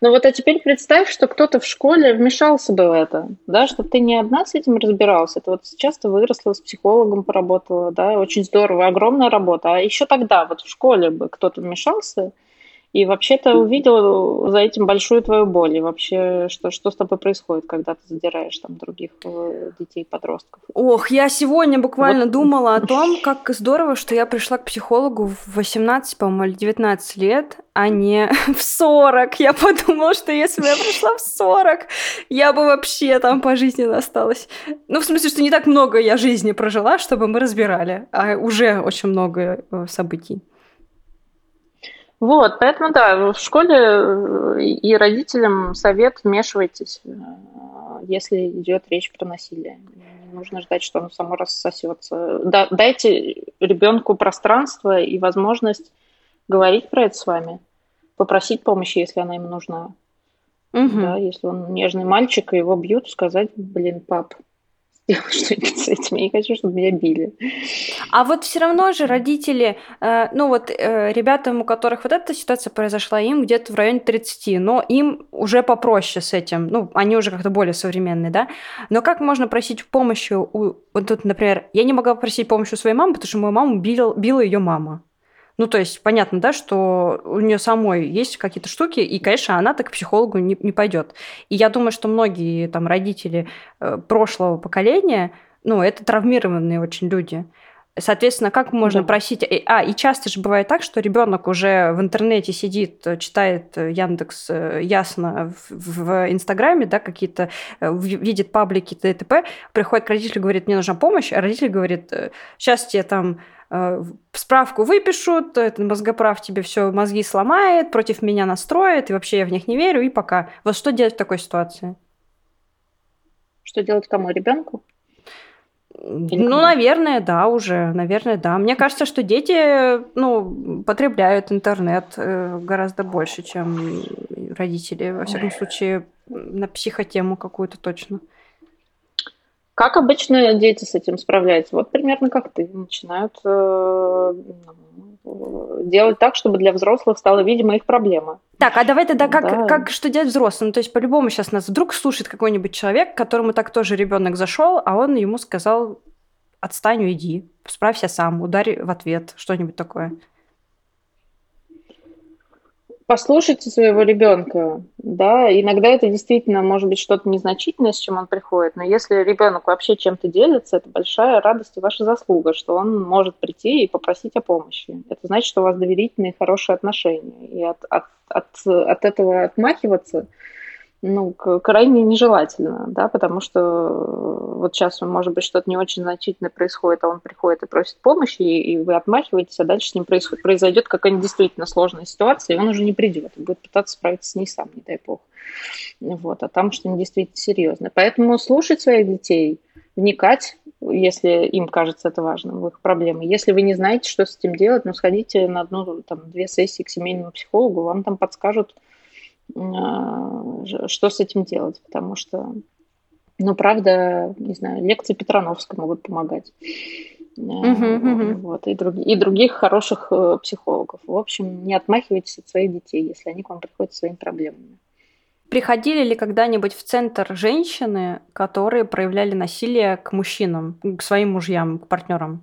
Ну вот а теперь представь, что кто-то в школе вмешался бы в это, да, что ты не одна с этим разбирался. Это вот сейчас ты выросла с психологом, поработала, да, очень здорово, огромная работа. А еще тогда вот в школе бы кто-то вмешался, и вообще-то увидел за этим большую твою боль. И вообще, что, что с тобой происходит, когда ты задираешь там других э, детей, подростков? Ох, я сегодня буквально вот. думала о том, как здорово, что я пришла к психологу в 18, по-моему, или 19 лет, а не в 40. Я подумала, что если бы я пришла в 40, я бы вообще там по жизни осталась. Ну, в смысле, что не так много я жизни прожила, чтобы мы разбирали, а уже очень много э, событий. Вот, поэтому да, в школе э, и родителям совет вмешивайтесь, э, если идет речь про насилие. Не нужно ждать, что оно само рассосется. Да, дайте ребенку пространство и возможность говорить про это с вами, попросить помощи, если она ему нужна. Угу. Да, если он нежный мальчик, и его бьют, сказать, блин, пап, сделать что-нибудь с этим. Я не хочу, чтобы меня били. А вот все равно же родители, э, ну вот э, ребятам, у которых вот эта ситуация произошла, им где-то в районе 30, но им уже попроще с этим. Ну, они уже как-то более современные, да? Но как можно просить помощи у... Вот тут, например, я не могла просить помощи у своей мамы, потому что мою маму била, била ее мама. Ну, то есть, понятно, да, что у нее самой есть какие-то штуки, и, конечно, она так к психологу не, не пойдет. И я думаю, что многие там родители э, прошлого поколения, ну, это травмированные очень люди. Соответственно, как можно да. просить... А, и часто же бывает так, что ребенок уже в интернете сидит, читает Яндекс э, ясно в, в Инстаграме, да, какие-то, э, видит паблики ТТП, приходит к родителю, говорит, мне нужна помощь, а родитель говорит, сейчас тебе там Э, справку выпишут, этот мозгоправ тебе все мозги сломает, против меня настроит, и вообще я в них не верю, и пока. Вот что делать в такой ситуации? Что делать кому? Ребенку? ну, наверное, да, уже, наверное, да. Мне кажется, что дети, ну, потребляют интернет э, гораздо больше, чем родители. Во всяком случае, на психотему какую-то точно. Как обычно дети с этим справляются? Вот примерно как ты. Начинают э, делать так, чтобы для взрослых стала видима их проблема. Так, а давай тогда как, да. как что делать взрослым? То есть, по-любому сейчас нас вдруг слушает какой-нибудь человек, которому так тоже ребенок зашел, а он ему сказал: отстань, уйди, справься сам, ударь в ответ, что-нибудь такое. Послушайте своего ребенка, да, иногда это действительно может быть что-то незначительное, с чем он приходит, но если ребенок вообще чем-то делится, это большая радость и ваша заслуга, что он может прийти и попросить о помощи. Это значит, что у вас доверительные хорошие отношения, и от, от, от, от этого отмахиваться – ну, крайне нежелательно, да, потому что э, вот сейчас, может быть, что-то не очень значительное происходит, а он приходит и просит помощи, и, и вы отмахиваетесь, а дальше с ним происходит, произойдет какая-нибудь действительно сложная ситуация, и он уже не придет, и будет пытаться справиться с ней сам, не дай бог. Вот, а там что-нибудь действительно серьезное. Поэтому слушать своих детей, вникать, если им кажется это важным, в их проблемы. Если вы не знаете, что с этим делать, ну, сходите на одну, там, две сессии к семейному психологу, вам там подскажут, что с этим делать, потому что, ну, правда, не знаю, лекции Петрановской могут помогать. Uh-huh, Вот, и, друг, и других хороших э, психологов. В общем, не отмахивайтесь от своих детей, если они к вам приходят с своими проблемами. Приходили ли когда-нибудь в центр женщины, которые проявляли насилие к мужчинам, к своим мужьям, к партнерам?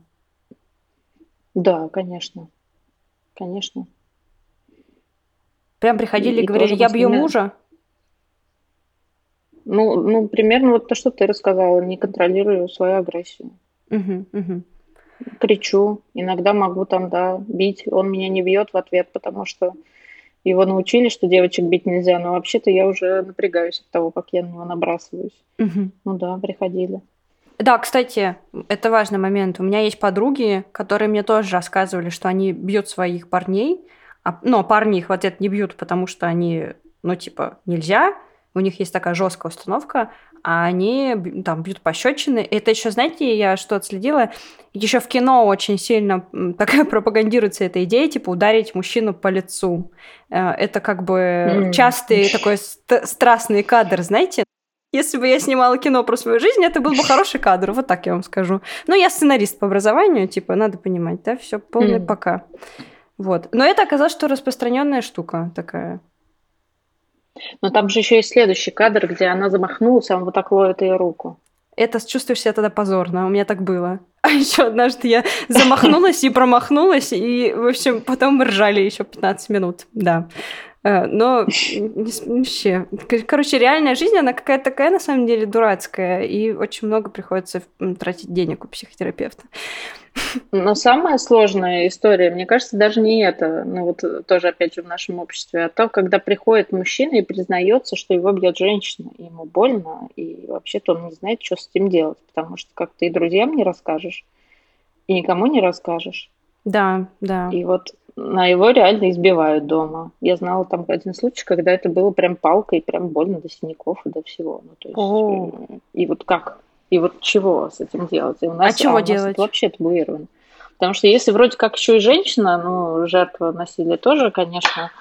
Да, конечно. Конечно. Прям приходили и, и говорили, я бью мужа? Ну, ну, примерно вот то, что ты рассказала, не контролирую свою агрессию. Угу, угу. Кричу, иногда могу там, да, бить. Он меня не бьет в ответ, потому что его научили, что девочек бить нельзя, но вообще-то я уже напрягаюсь от того, как я на него набрасываюсь. Угу. Ну да, приходили. Да, кстати, это важный момент. У меня есть подруги, которые мне тоже рассказывали, что они бьют своих парней, а, но парни их в ответ не бьют, потому что они, ну, типа, нельзя, у них есть такая жесткая установка, а они там бьют пощечины. Это еще, знаете, я что отследила, еще в кино очень сильно такая пропагандируется эта идея, типа ударить мужчину по лицу. Э, это как бы mm. частый такой ст- страстный кадр, знаете? Если бы я снимала кино про свою жизнь, это был бы хороший кадр, вот так я вам скажу. Но я сценарист по образованию, типа, надо понимать, да, все полный mm. пока. Вот. Но это оказалось, что распространенная штука такая. Но там же еще есть следующий кадр, где она замахнулась, а он вот так ловит ее руку. Это чувствуешь себя тогда позорно. У меня так было. А еще однажды я замахнулась и промахнулась, и, в общем, потом мы ржали еще 15 минут. Да. Э, но вообще, короче, реальная жизнь, она какая-то такая, на самом деле, дурацкая, и очень много приходится тратить денег у психотерапевта. Но самая сложная история, мне кажется, даже не это, ну вот тоже, опять же, в нашем обществе, а то, когда приходит мужчина и признается, что его бьет женщина, и ему больно, и вообще-то он не знает, что с этим делать, потому что как ты и друзьям не расскажешь, и никому не расскажешь. Да, да. И вот на его реально избивают дома. Я знала там один случай, когда это было прям палкой, прям больно до синяков и до всего. Ну, то есть, О. Э, и вот как? И вот чего с этим делать? И у нас, а чего а у нас делать? Это вообще табуировано. Потому что если вроде как еще и женщина, ну, жертва насилия тоже, конечно,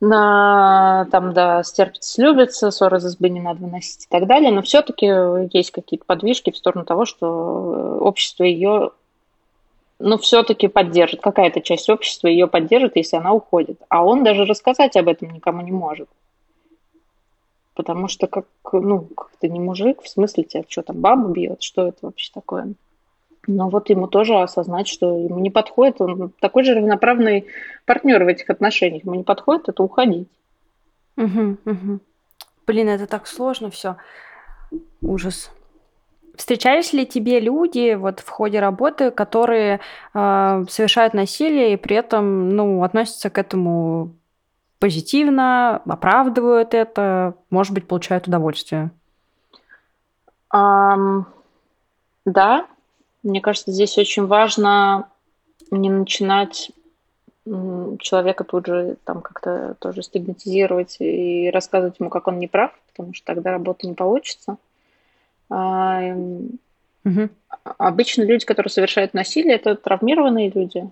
на там, да, стерпится, слюбится, ссоры из избы не надо выносить и так далее, но все-таки есть какие-то подвижки в сторону того, что общество ее ну, все-таки поддержит, какая-то часть общества ее поддержит, если она уходит. А он даже рассказать об этом никому не может. Потому что как, ну, как ты не мужик, в смысле тебя что там, бабу бьет, что это вообще такое? Но вот ему тоже осознать, что ему не подходит, он такой же равноправный партнер в этих отношениях, ему не подходит, это уходить. Угу, угу. Блин, это так сложно все. Ужас. Встречались ли тебе люди вот в ходе работы, которые э, совершают насилие и при этом ну, относятся к этому позитивно, оправдывают это, может быть, получают удовольствие? Um, да, мне кажется, здесь очень важно не начинать человека тут же там как-то тоже стигматизировать и рассказывать ему, как он не прав, потому что тогда работа не получится. Угу. Обычно люди, которые совершают насилие, это травмированные люди.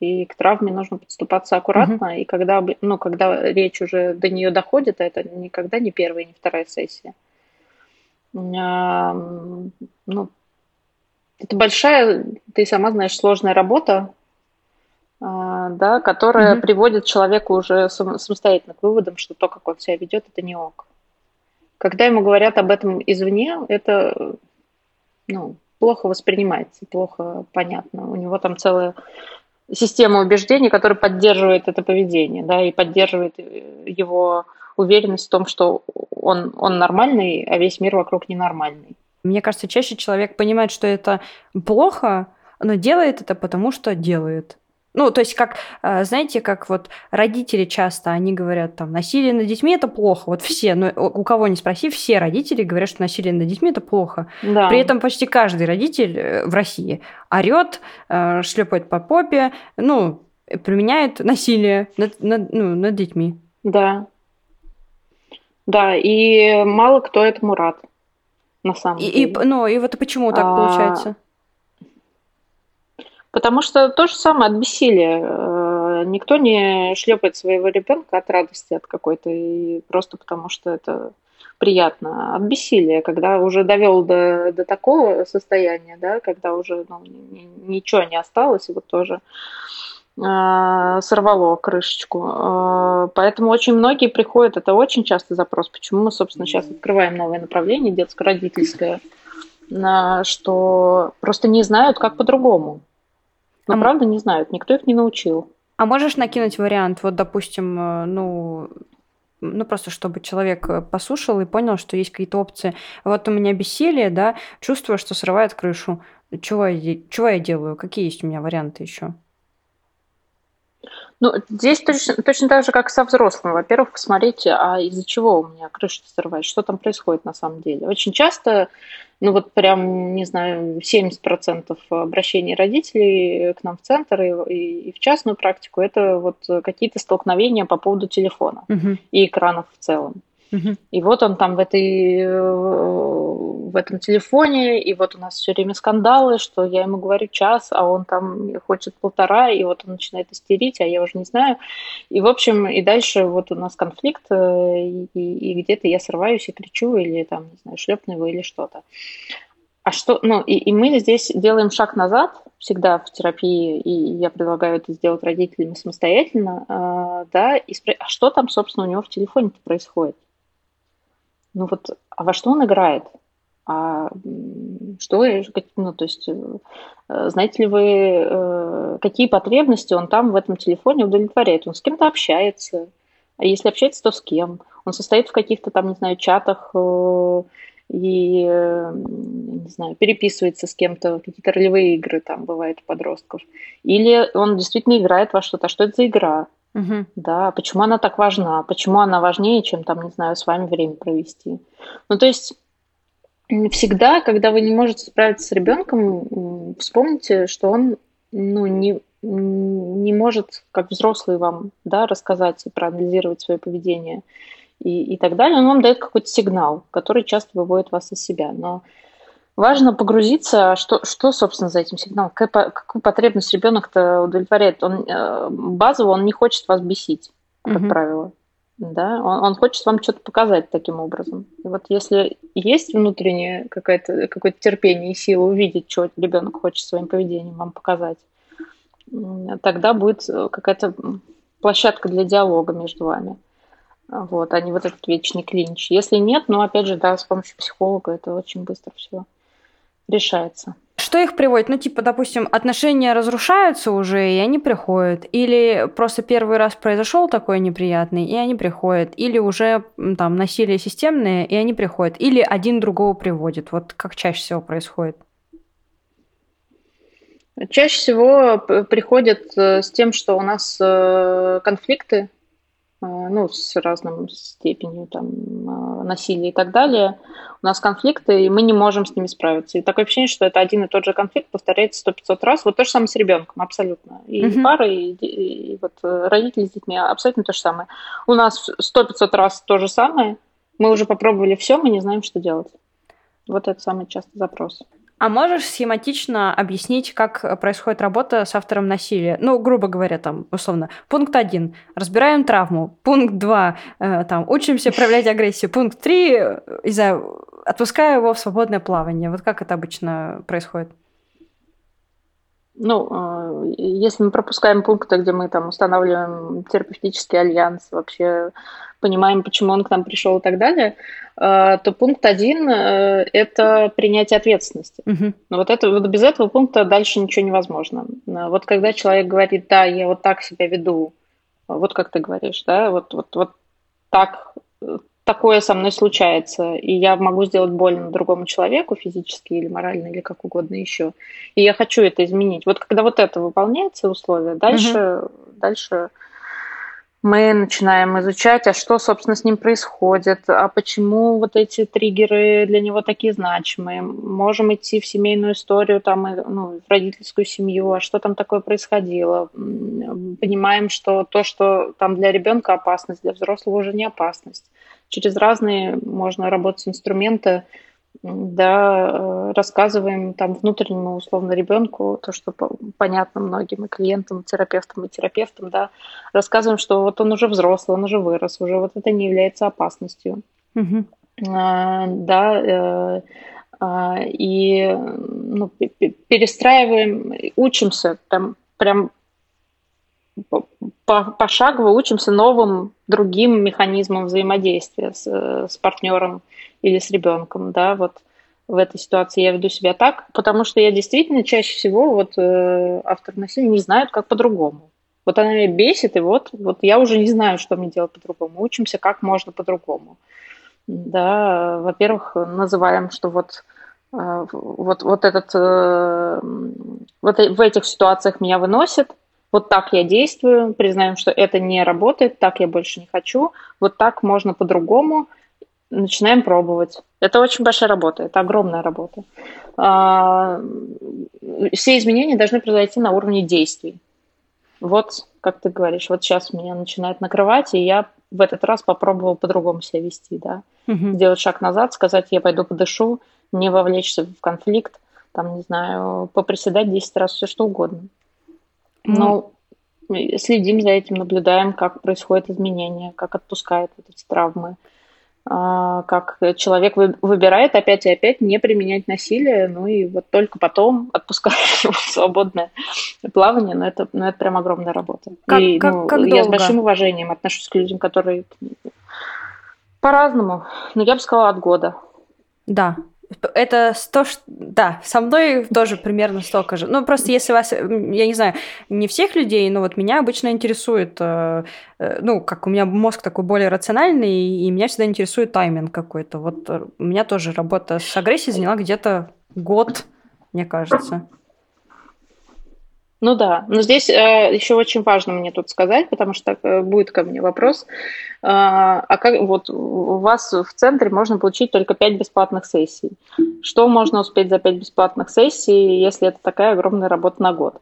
И к травме нужно подступаться аккуратно. Угу. И когда, ну, когда речь уже до нее доходит, а это никогда не первая, не вторая сессия. Ну, это большая, ты сама знаешь, сложная работа, а, да, которая угу. приводит человека уже самостоятельно к выводам, что то, как он себя ведет, это не ок. Когда ему говорят об этом извне, это ну, плохо воспринимается, плохо понятно. У него там целая система убеждений, которая поддерживает это поведение, да, и поддерживает э, его уверенность в том, что он, он нормальный, а весь мир вокруг ненормальный. Мне кажется, чаще человек понимает, что это плохо, но делает это потому, что делает. Ну, то есть, как, э, знаете, как вот родители часто, они говорят, там, насилие над детьми – это плохо. Вот все, но у кого не спроси, все родители говорят, что насилие над детьми – это плохо. Да. При этом почти каждый родитель э, в России орет, э, шлепает по попе, ну, применяет насилие над, над, ну, над детьми. Да. Да, и мало кто этому рад, на самом и, деле. И, ну, и вот почему так а, получается? Потому что то же самое от бессилия. Э, никто не шлепает своего ребенка от радости от какой-то, и просто потому что это приятно. От бессилия, когда уже довел до, до такого состояния, да, когда уже ну, ничего не осталось, и вот тоже э, сорвало крышечку. Э, поэтому очень многие приходят, это очень часто запрос, почему мы, собственно, сейчас открываем новое направление детско-родительское, что просто не знают, как по-другому. Но а правда не знают, никто их не научил. А можешь накинуть вариант, вот, допустим, э, ну, ну, просто чтобы человек э, послушал и понял, что есть какие-то опции. Вот у меня бессилие, да, чувствую, что срывает крышу. Чего я, чего я делаю? Какие есть у меня варианты еще? Ну, здесь точно, точно так же, как со взрослым. Во-первых, посмотрите, а из-за чего у меня крыша срывает, что там происходит на самом деле. Очень часто ну вот прям, не знаю, 70% обращений родителей к нам в центр и, и в частную практику это вот какие-то столкновения по поводу телефона угу. и экранов в целом. И вот он там в этой э, в этом телефоне, и вот у нас все время скандалы, что я ему говорю час, а он там хочет полтора, и вот он начинает истерить, а я уже не знаю. И, в общем, и дальше вот у нас конфликт, э, и, и где-то я срываюсь и кричу, или там, не знаю, шлепну его, или что-то. А что, ну, и, и мы здесь делаем шаг назад всегда в терапии, и я предлагаю это сделать родителями самостоятельно, э, да, и спрашивать, а что там, собственно, у него в телефоне происходит? Ну вот, а во что он играет? А что, ну, то есть, э, знаете ли вы, э, какие потребности он там в этом телефоне удовлетворяет? Он с кем-то общается, а если общается, то с кем? Он состоит в каких-то там, не знаю, чатах э, и, не знаю, переписывается с кем-то, какие-то ролевые игры там бывают у подростков. Или он действительно играет во что-то. А что это за игра? Угу. Да, почему она так важна? Почему она важнее, чем там, не знаю, с вами время провести? Ну, то есть всегда, когда вы не можете справиться с ребенком, вспомните, что он ну, не, не может, как взрослый вам, да, рассказать и проанализировать свое поведение и, и так далее. Он вам дает какой-то сигнал, который часто выводит вас из себя. Но важно погрузиться, что, что собственно, за этим сигналом, какая, какую потребность ребенок-то удовлетворяет. Он, э, базово он не хочет вас бесить, как mm-hmm. правило да, он, он хочет вам что-то показать таким образом. И вот если есть внутреннее какое-то какое терпение и сила увидеть, что ребенок хочет своим поведением вам показать, тогда будет э, какая-то площадка для диалога между вами. Вот, а не вот этот вечный клинч. Если нет, ну, опять же, да, с помощью психолога это очень быстро все решается. Что их приводит? Ну, типа, допустим, отношения разрушаются уже, и они приходят. Или просто первый раз произошел такой неприятный, и они приходят. Или уже там насилие системное, и они приходят. Или один другого приводит. Вот как чаще всего происходит? Чаще всего приходят э, с тем, что у нас э, конфликты, ну, с разным степенью там насилия и так далее – у нас конфликты, и мы не можем с ними справиться. И такое ощущение, что это один и тот же конфликт повторяется сто пятьсот раз. Вот то же самое с ребенком, абсолютно. И угу. пары, и, и, и вот э, родители с детьми абсолютно то же самое. У нас сто пятьсот раз то же самое. Мы уже попробовали все, мы не знаем, что делать. Вот это самый частый запрос. А можешь схематично объяснить, как происходит работа с автором насилия? Ну, грубо говоря, там, условно, пункт один – разбираем травму. Пункт два э, – там, учимся проявлять агрессию. Пункт три – не знаю, отпускаю его в свободное плавание. Вот как это обычно происходит? Ну, а, если мы пропускаем пункты, где мы там устанавливаем терапевтический альянс, вообще понимаем, почему он к нам пришел и так далее, а, то пункт один э, – это принятие ответственности. Угу. Но вот, это, вот без этого пункта дальше ничего невозможно. Вот когда человек говорит, да, я вот так себя веду, вот как ты говоришь, да, вот, вот, вот так такое со мной случается, и я могу сделать больно другому человеку физически или морально, или как угодно еще, и я хочу это изменить. Вот когда вот это выполняется условие, дальше, угу. дальше мы начинаем изучать, а что, собственно, с ним происходит, а почему вот эти триггеры для него такие значимые. Можем идти в семейную историю, там, ну, в родительскую семью, а что там такое происходило. Понимаем, что то, что там для ребенка опасность, для взрослого уже не опасность через разные можно работать инструменты, да, э, рассказываем там внутреннему условно ребенку то, что понятно многим и клиентам, и терапевтам, и терапевтам, да, рассказываем, что вот он уже взрослый, он уже вырос, уже вот это не является опасностью. Угу. А, да, э, а, и ну, перестраиваем, учимся там прям пошагово учимся новым другим механизмам взаимодействия с, с партнером или с ребенком, да, вот в этой ситуации я веду себя так, потому что я действительно чаще всего вот э, автор насилия не знают, как по-другому. Вот она меня бесит, и вот, вот я уже не знаю, что мне делать по-другому. Учимся, как можно по-другому. Да, во-первых, называем, что вот э, вот, вот этот, э, вот в этих ситуациях меня выносит, вот так я действую, признаем, что это не работает, так я больше не хочу, вот так можно по-другому, начинаем пробовать. Это очень большая работа, это огромная работа. А, все изменения должны произойти на уровне действий. Вот, как ты говоришь, вот сейчас меня начинает накрывать, и я в этот раз попробовал по-другому себя вести, да. Мгм. Сделать шаг назад, сказать, я пойду подышу, не вовлечься в конфликт, там, не знаю, поприседать 10 раз, все что угодно. Ну, Ну, следим за этим, наблюдаем, как происходят изменения, как отпускает вот эти травмы, а, как человек вы- выбирает опять и опять не применять насилие, ну и вот только потом отпускает его в свободное плавание, но это, ну, это прям огромная работа. Как- и как- ну, как я с долго? большим уважением отношусь к людям, которые по-разному, но я бы сказала от года. Да. Это сто, ш- да, со мной тоже примерно столько же. Ну, просто если вас, я не знаю, не всех людей, но вот меня обычно интересует, э, э, ну, как у меня мозг такой более рациональный, и меня всегда интересует тайминг какой-то. Вот э, у меня тоже работа с агрессией заняла где-то год, мне кажется. Ну да, но здесь э, еще очень важно мне тут сказать, потому что э, будет ко мне вопрос. Э, а как вот у вас в центре можно получить только 5 бесплатных сессий. Что можно успеть за 5 бесплатных сессий, если это такая огромная работа на год?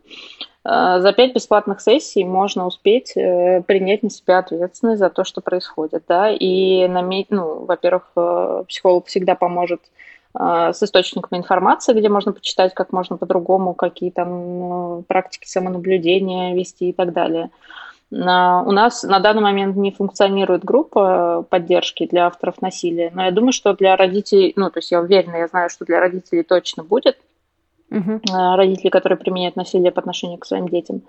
Э, за 5 бесплатных сессий можно успеть э, принять на себя ответственность за то, что происходит, да, и наметь, ну, во-первых, э, психолог всегда поможет а, с источниками информации, где можно почитать, как можно по-другому, какие там ну, практики самонаблюдения вести и так далее. На- У нас на данный момент не функционирует группа поддержки для авторов насилия, но я думаю, что для родителей, ну, то есть я уверена, я знаю, что для родителей точно будет, Мгм. э, родители, которые применяют насилие по отношению к своим детям.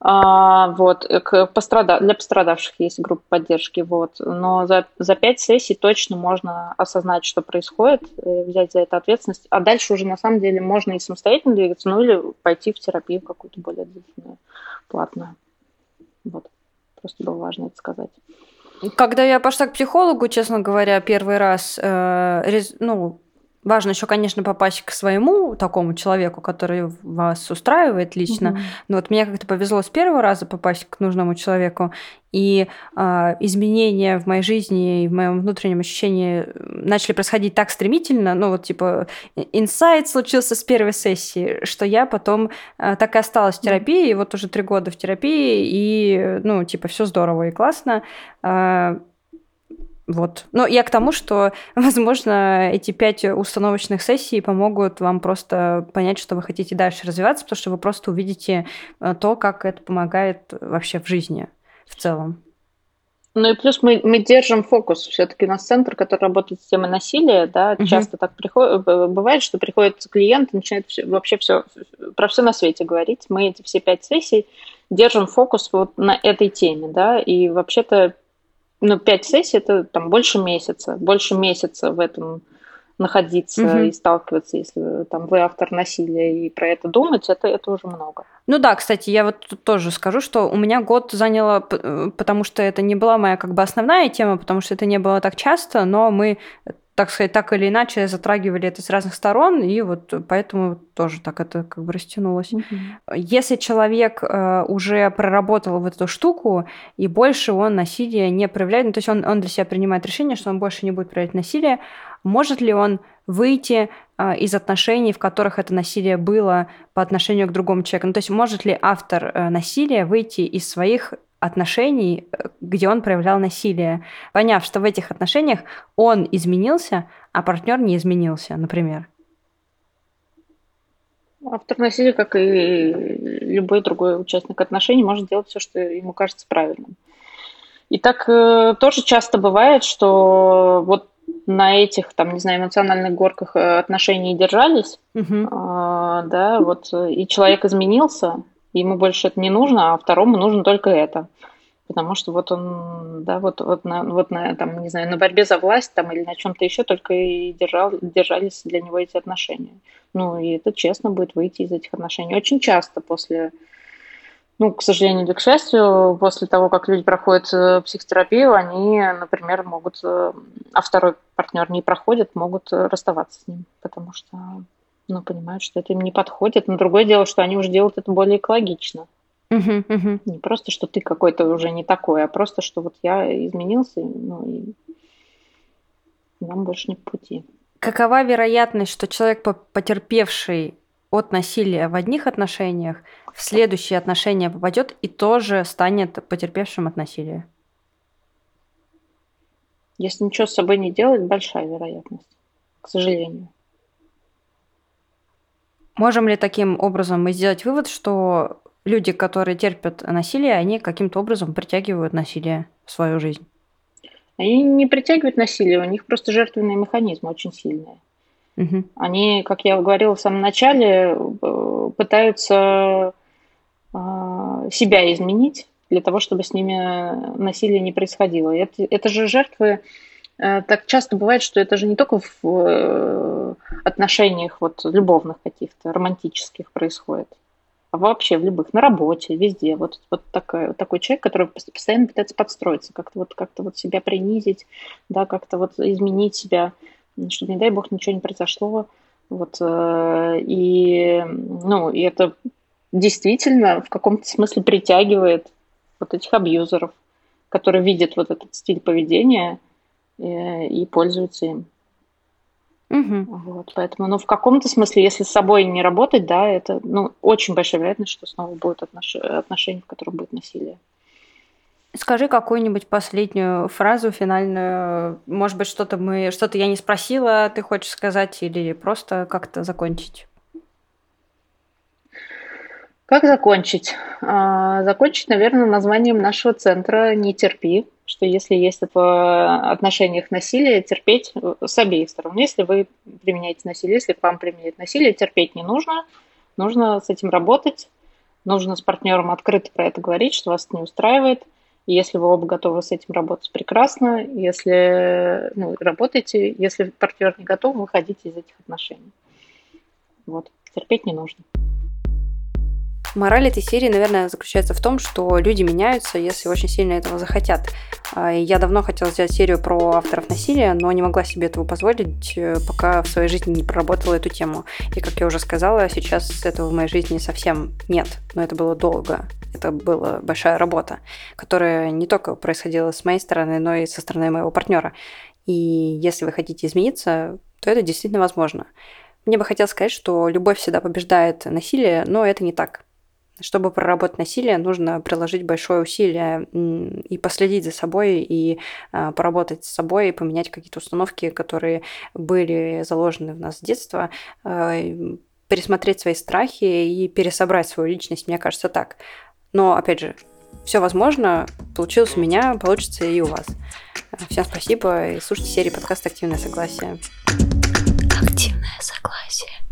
А, вот, к пострада... Для пострадавших есть группа поддержки, вот. Но за, за пять сессий точно можно осознать, что происходит, э, взять за это ответственность. А дальше уже на самом деле можно и самостоятельно двигаться, ну или пойти в терапию какую-то более длительную, платную. Вот. Просто было важно это сказать. Когда я пошла к психологу, честно говоря, первый раз, э, рез- ну, важно еще, конечно, попасть к своему такому человеку, который вас устраивает лично. Мгм. Но вот мне как-то повезло с первого раза попасть к нужному человеку, и а, изменения в моей жизни и в моем внутреннем ощущении э, начали происходить так стремительно, ну вот типа и- инсайт случился с первой сессии, что я потом а, так и осталась в терапии, и вот уже три года в терапии, и ну типа все здорово и классно. А, вот. Но я к тому, что, возможно, эти пять установочных сессий помогут вам просто понять, что вы хотите дальше развиваться, потому что вы просто увидите э, то, как это помогает вообще в жизни в целом. Ну и плюс мы, мы держим фокус. Все-таки у нас центр, который работает с темой насилия, да, Мгм. часто так приходит, бывает, что приходит клиент и начинает всё- вообще все про все на свете говорить. Мы эти все пять сессий держим фокус вот на этой теме, да, и вообще-то, ну, пять сессий это там больше месяца, больше месяца в этом находиться Мгм. и сталкиваться, если там вы автор насилия и про это думать, это, это уже много. Ну да, кстати, я вот тут тоже скажу, что у меня год заняло, э, потому что это не была моя как бы основная тема, потому что это не было так часто, но мы, так сказать, так или иначе затрагивали это с разных сторон, и вот поэтому тоже так это как бы растянулось. Если человек э, уже проработал в эту штуку, и больше он насилие не проявляет, ну, то есть он, он для себя принимает решение, что он больше не будет проявлять насилие, может ли он выйти э, из отношений, в которых это насилие было по отношению к другому человеку? Ну, то есть может ли автор э, насилия выйти из своих отношений, э, где он проявлял насилие, поняв, что в этих отношениях он изменился, а партнер не изменился, например? Автор насилия, как и любой другой участник отношений, может делать все, что ему кажется правильным. И так э, тоже часто бывает, что вот на этих, там, не знаю, эмоциональных горках э, отношений держались, Мгм. а, да, вот, э, и человек изменился, ему больше это не нужно, а второму нужно только это. Потому что вот он, да, вот, вот, на, вот на, там, не знаю, на борьбе за власть там, или на чем-то еще только и держал, держались для него эти отношения. Ну, и это честно будет выйти из этих отношений. Очень часто после, ну, к сожалению или к счастью, после того, как люди проходят э, психотерапию, они, например, могут, э, а второй партнер не проходит, могут э, расставаться с ним, потому что, ну, понимают, что это им не подходит. Но другое дело, что они уже делают это более экологично. Не просто, что ты какой-то уже не такой, а просто, что вот я изменился, ну, и нам больше не пути. Какова вероятность, что человек, по- потерпевший от насилия в одних отношениях, в следующие отношения попадет и тоже станет потерпевшим от насилия? Если ничего с собой не делать, большая вероятность, к сожалению. Можем ли таким образом мы сделать вывод, что люди, которые терпят насилие, они каким-то образом притягивают насилие в свою жизнь? Они не притягивают насилие, у них просто жертвенные механизмы очень сильные. Угу. Они, как я говорила в самом начале, э, пытаются а, себя изменить для того, чтобы с ними насилие не происходило. Это, это же жертвы э, так часто бывает, что это же не только в э, отношениях вот любовных каких-то, романтических происходит, а вообще в любых, на работе, везде. Вот, вот такой, такой человек, который постоянно пытается подстроиться, как-то вот, как-то вот себя принизить, да, как-то вот изменить себя, чтобы, не дай бог, ничего не произошло. Вот, э, и, ну, и это действительно в каком-то смысле притягивает вот этих абьюзеров, которые видят вот этот стиль поведения и, э, и пользуются им. Угу. Вот, поэтому, ну, в каком-то смысле, если с собой не работать, да, это, ну, очень большая вероятность, что снова будут отнош... отношения, в которых будет насилие. Скажи какую-нибудь последнюю фразу финальную. Может быть, что-то мы, что-то я не спросила, ты хочешь сказать, или просто как-то закончить? Как закончить? А, закончить, наверное, названием нашего центра «Не терпи», что если есть в отношениях насилие, терпеть с обеих сторон. Если вы применяете насилие, если к вам применяют насилие, терпеть не нужно, нужно с этим работать, нужно с партнером открыто про это говорить, что вас это не устраивает. И если вы оба готовы с этим работать, прекрасно. Если ну, работаете, если партнер не готов, выходите из этих отношений. Вот, терпеть не нужно. Мораль этой серии, наверное, заключается в том, что люди меняются, если очень сильно этого захотят. А, я давно хотела сделать серию про авторов насилия, но не могла себе этого позволить, э, пока в своей жизни не проработала эту тему. И, как я уже сказала, сейчас этого в моей жизни совсем нет. Но это было долго. Это была большая работа, которая не только происходила с моей стороны, но и со стороны моего партнера. И если вы хотите измениться, то это действительно возможно. Мне бы хотелось сказать, что любовь всегда побеждает насилие, но это не так. Чтобы проработать насилие, нужно приложить большое усилие и последить за собой, и а, поработать с собой, и поменять какие-то установки, которые были заложены в нас с детства, а, пересмотреть свои страхи и пересобрать свою личность, мне кажется, так. Но, опять же, все возможно. Получилось у меня, получится и у вас. Всем спасибо и слушайте серии подкаста «Активное согласие». Активное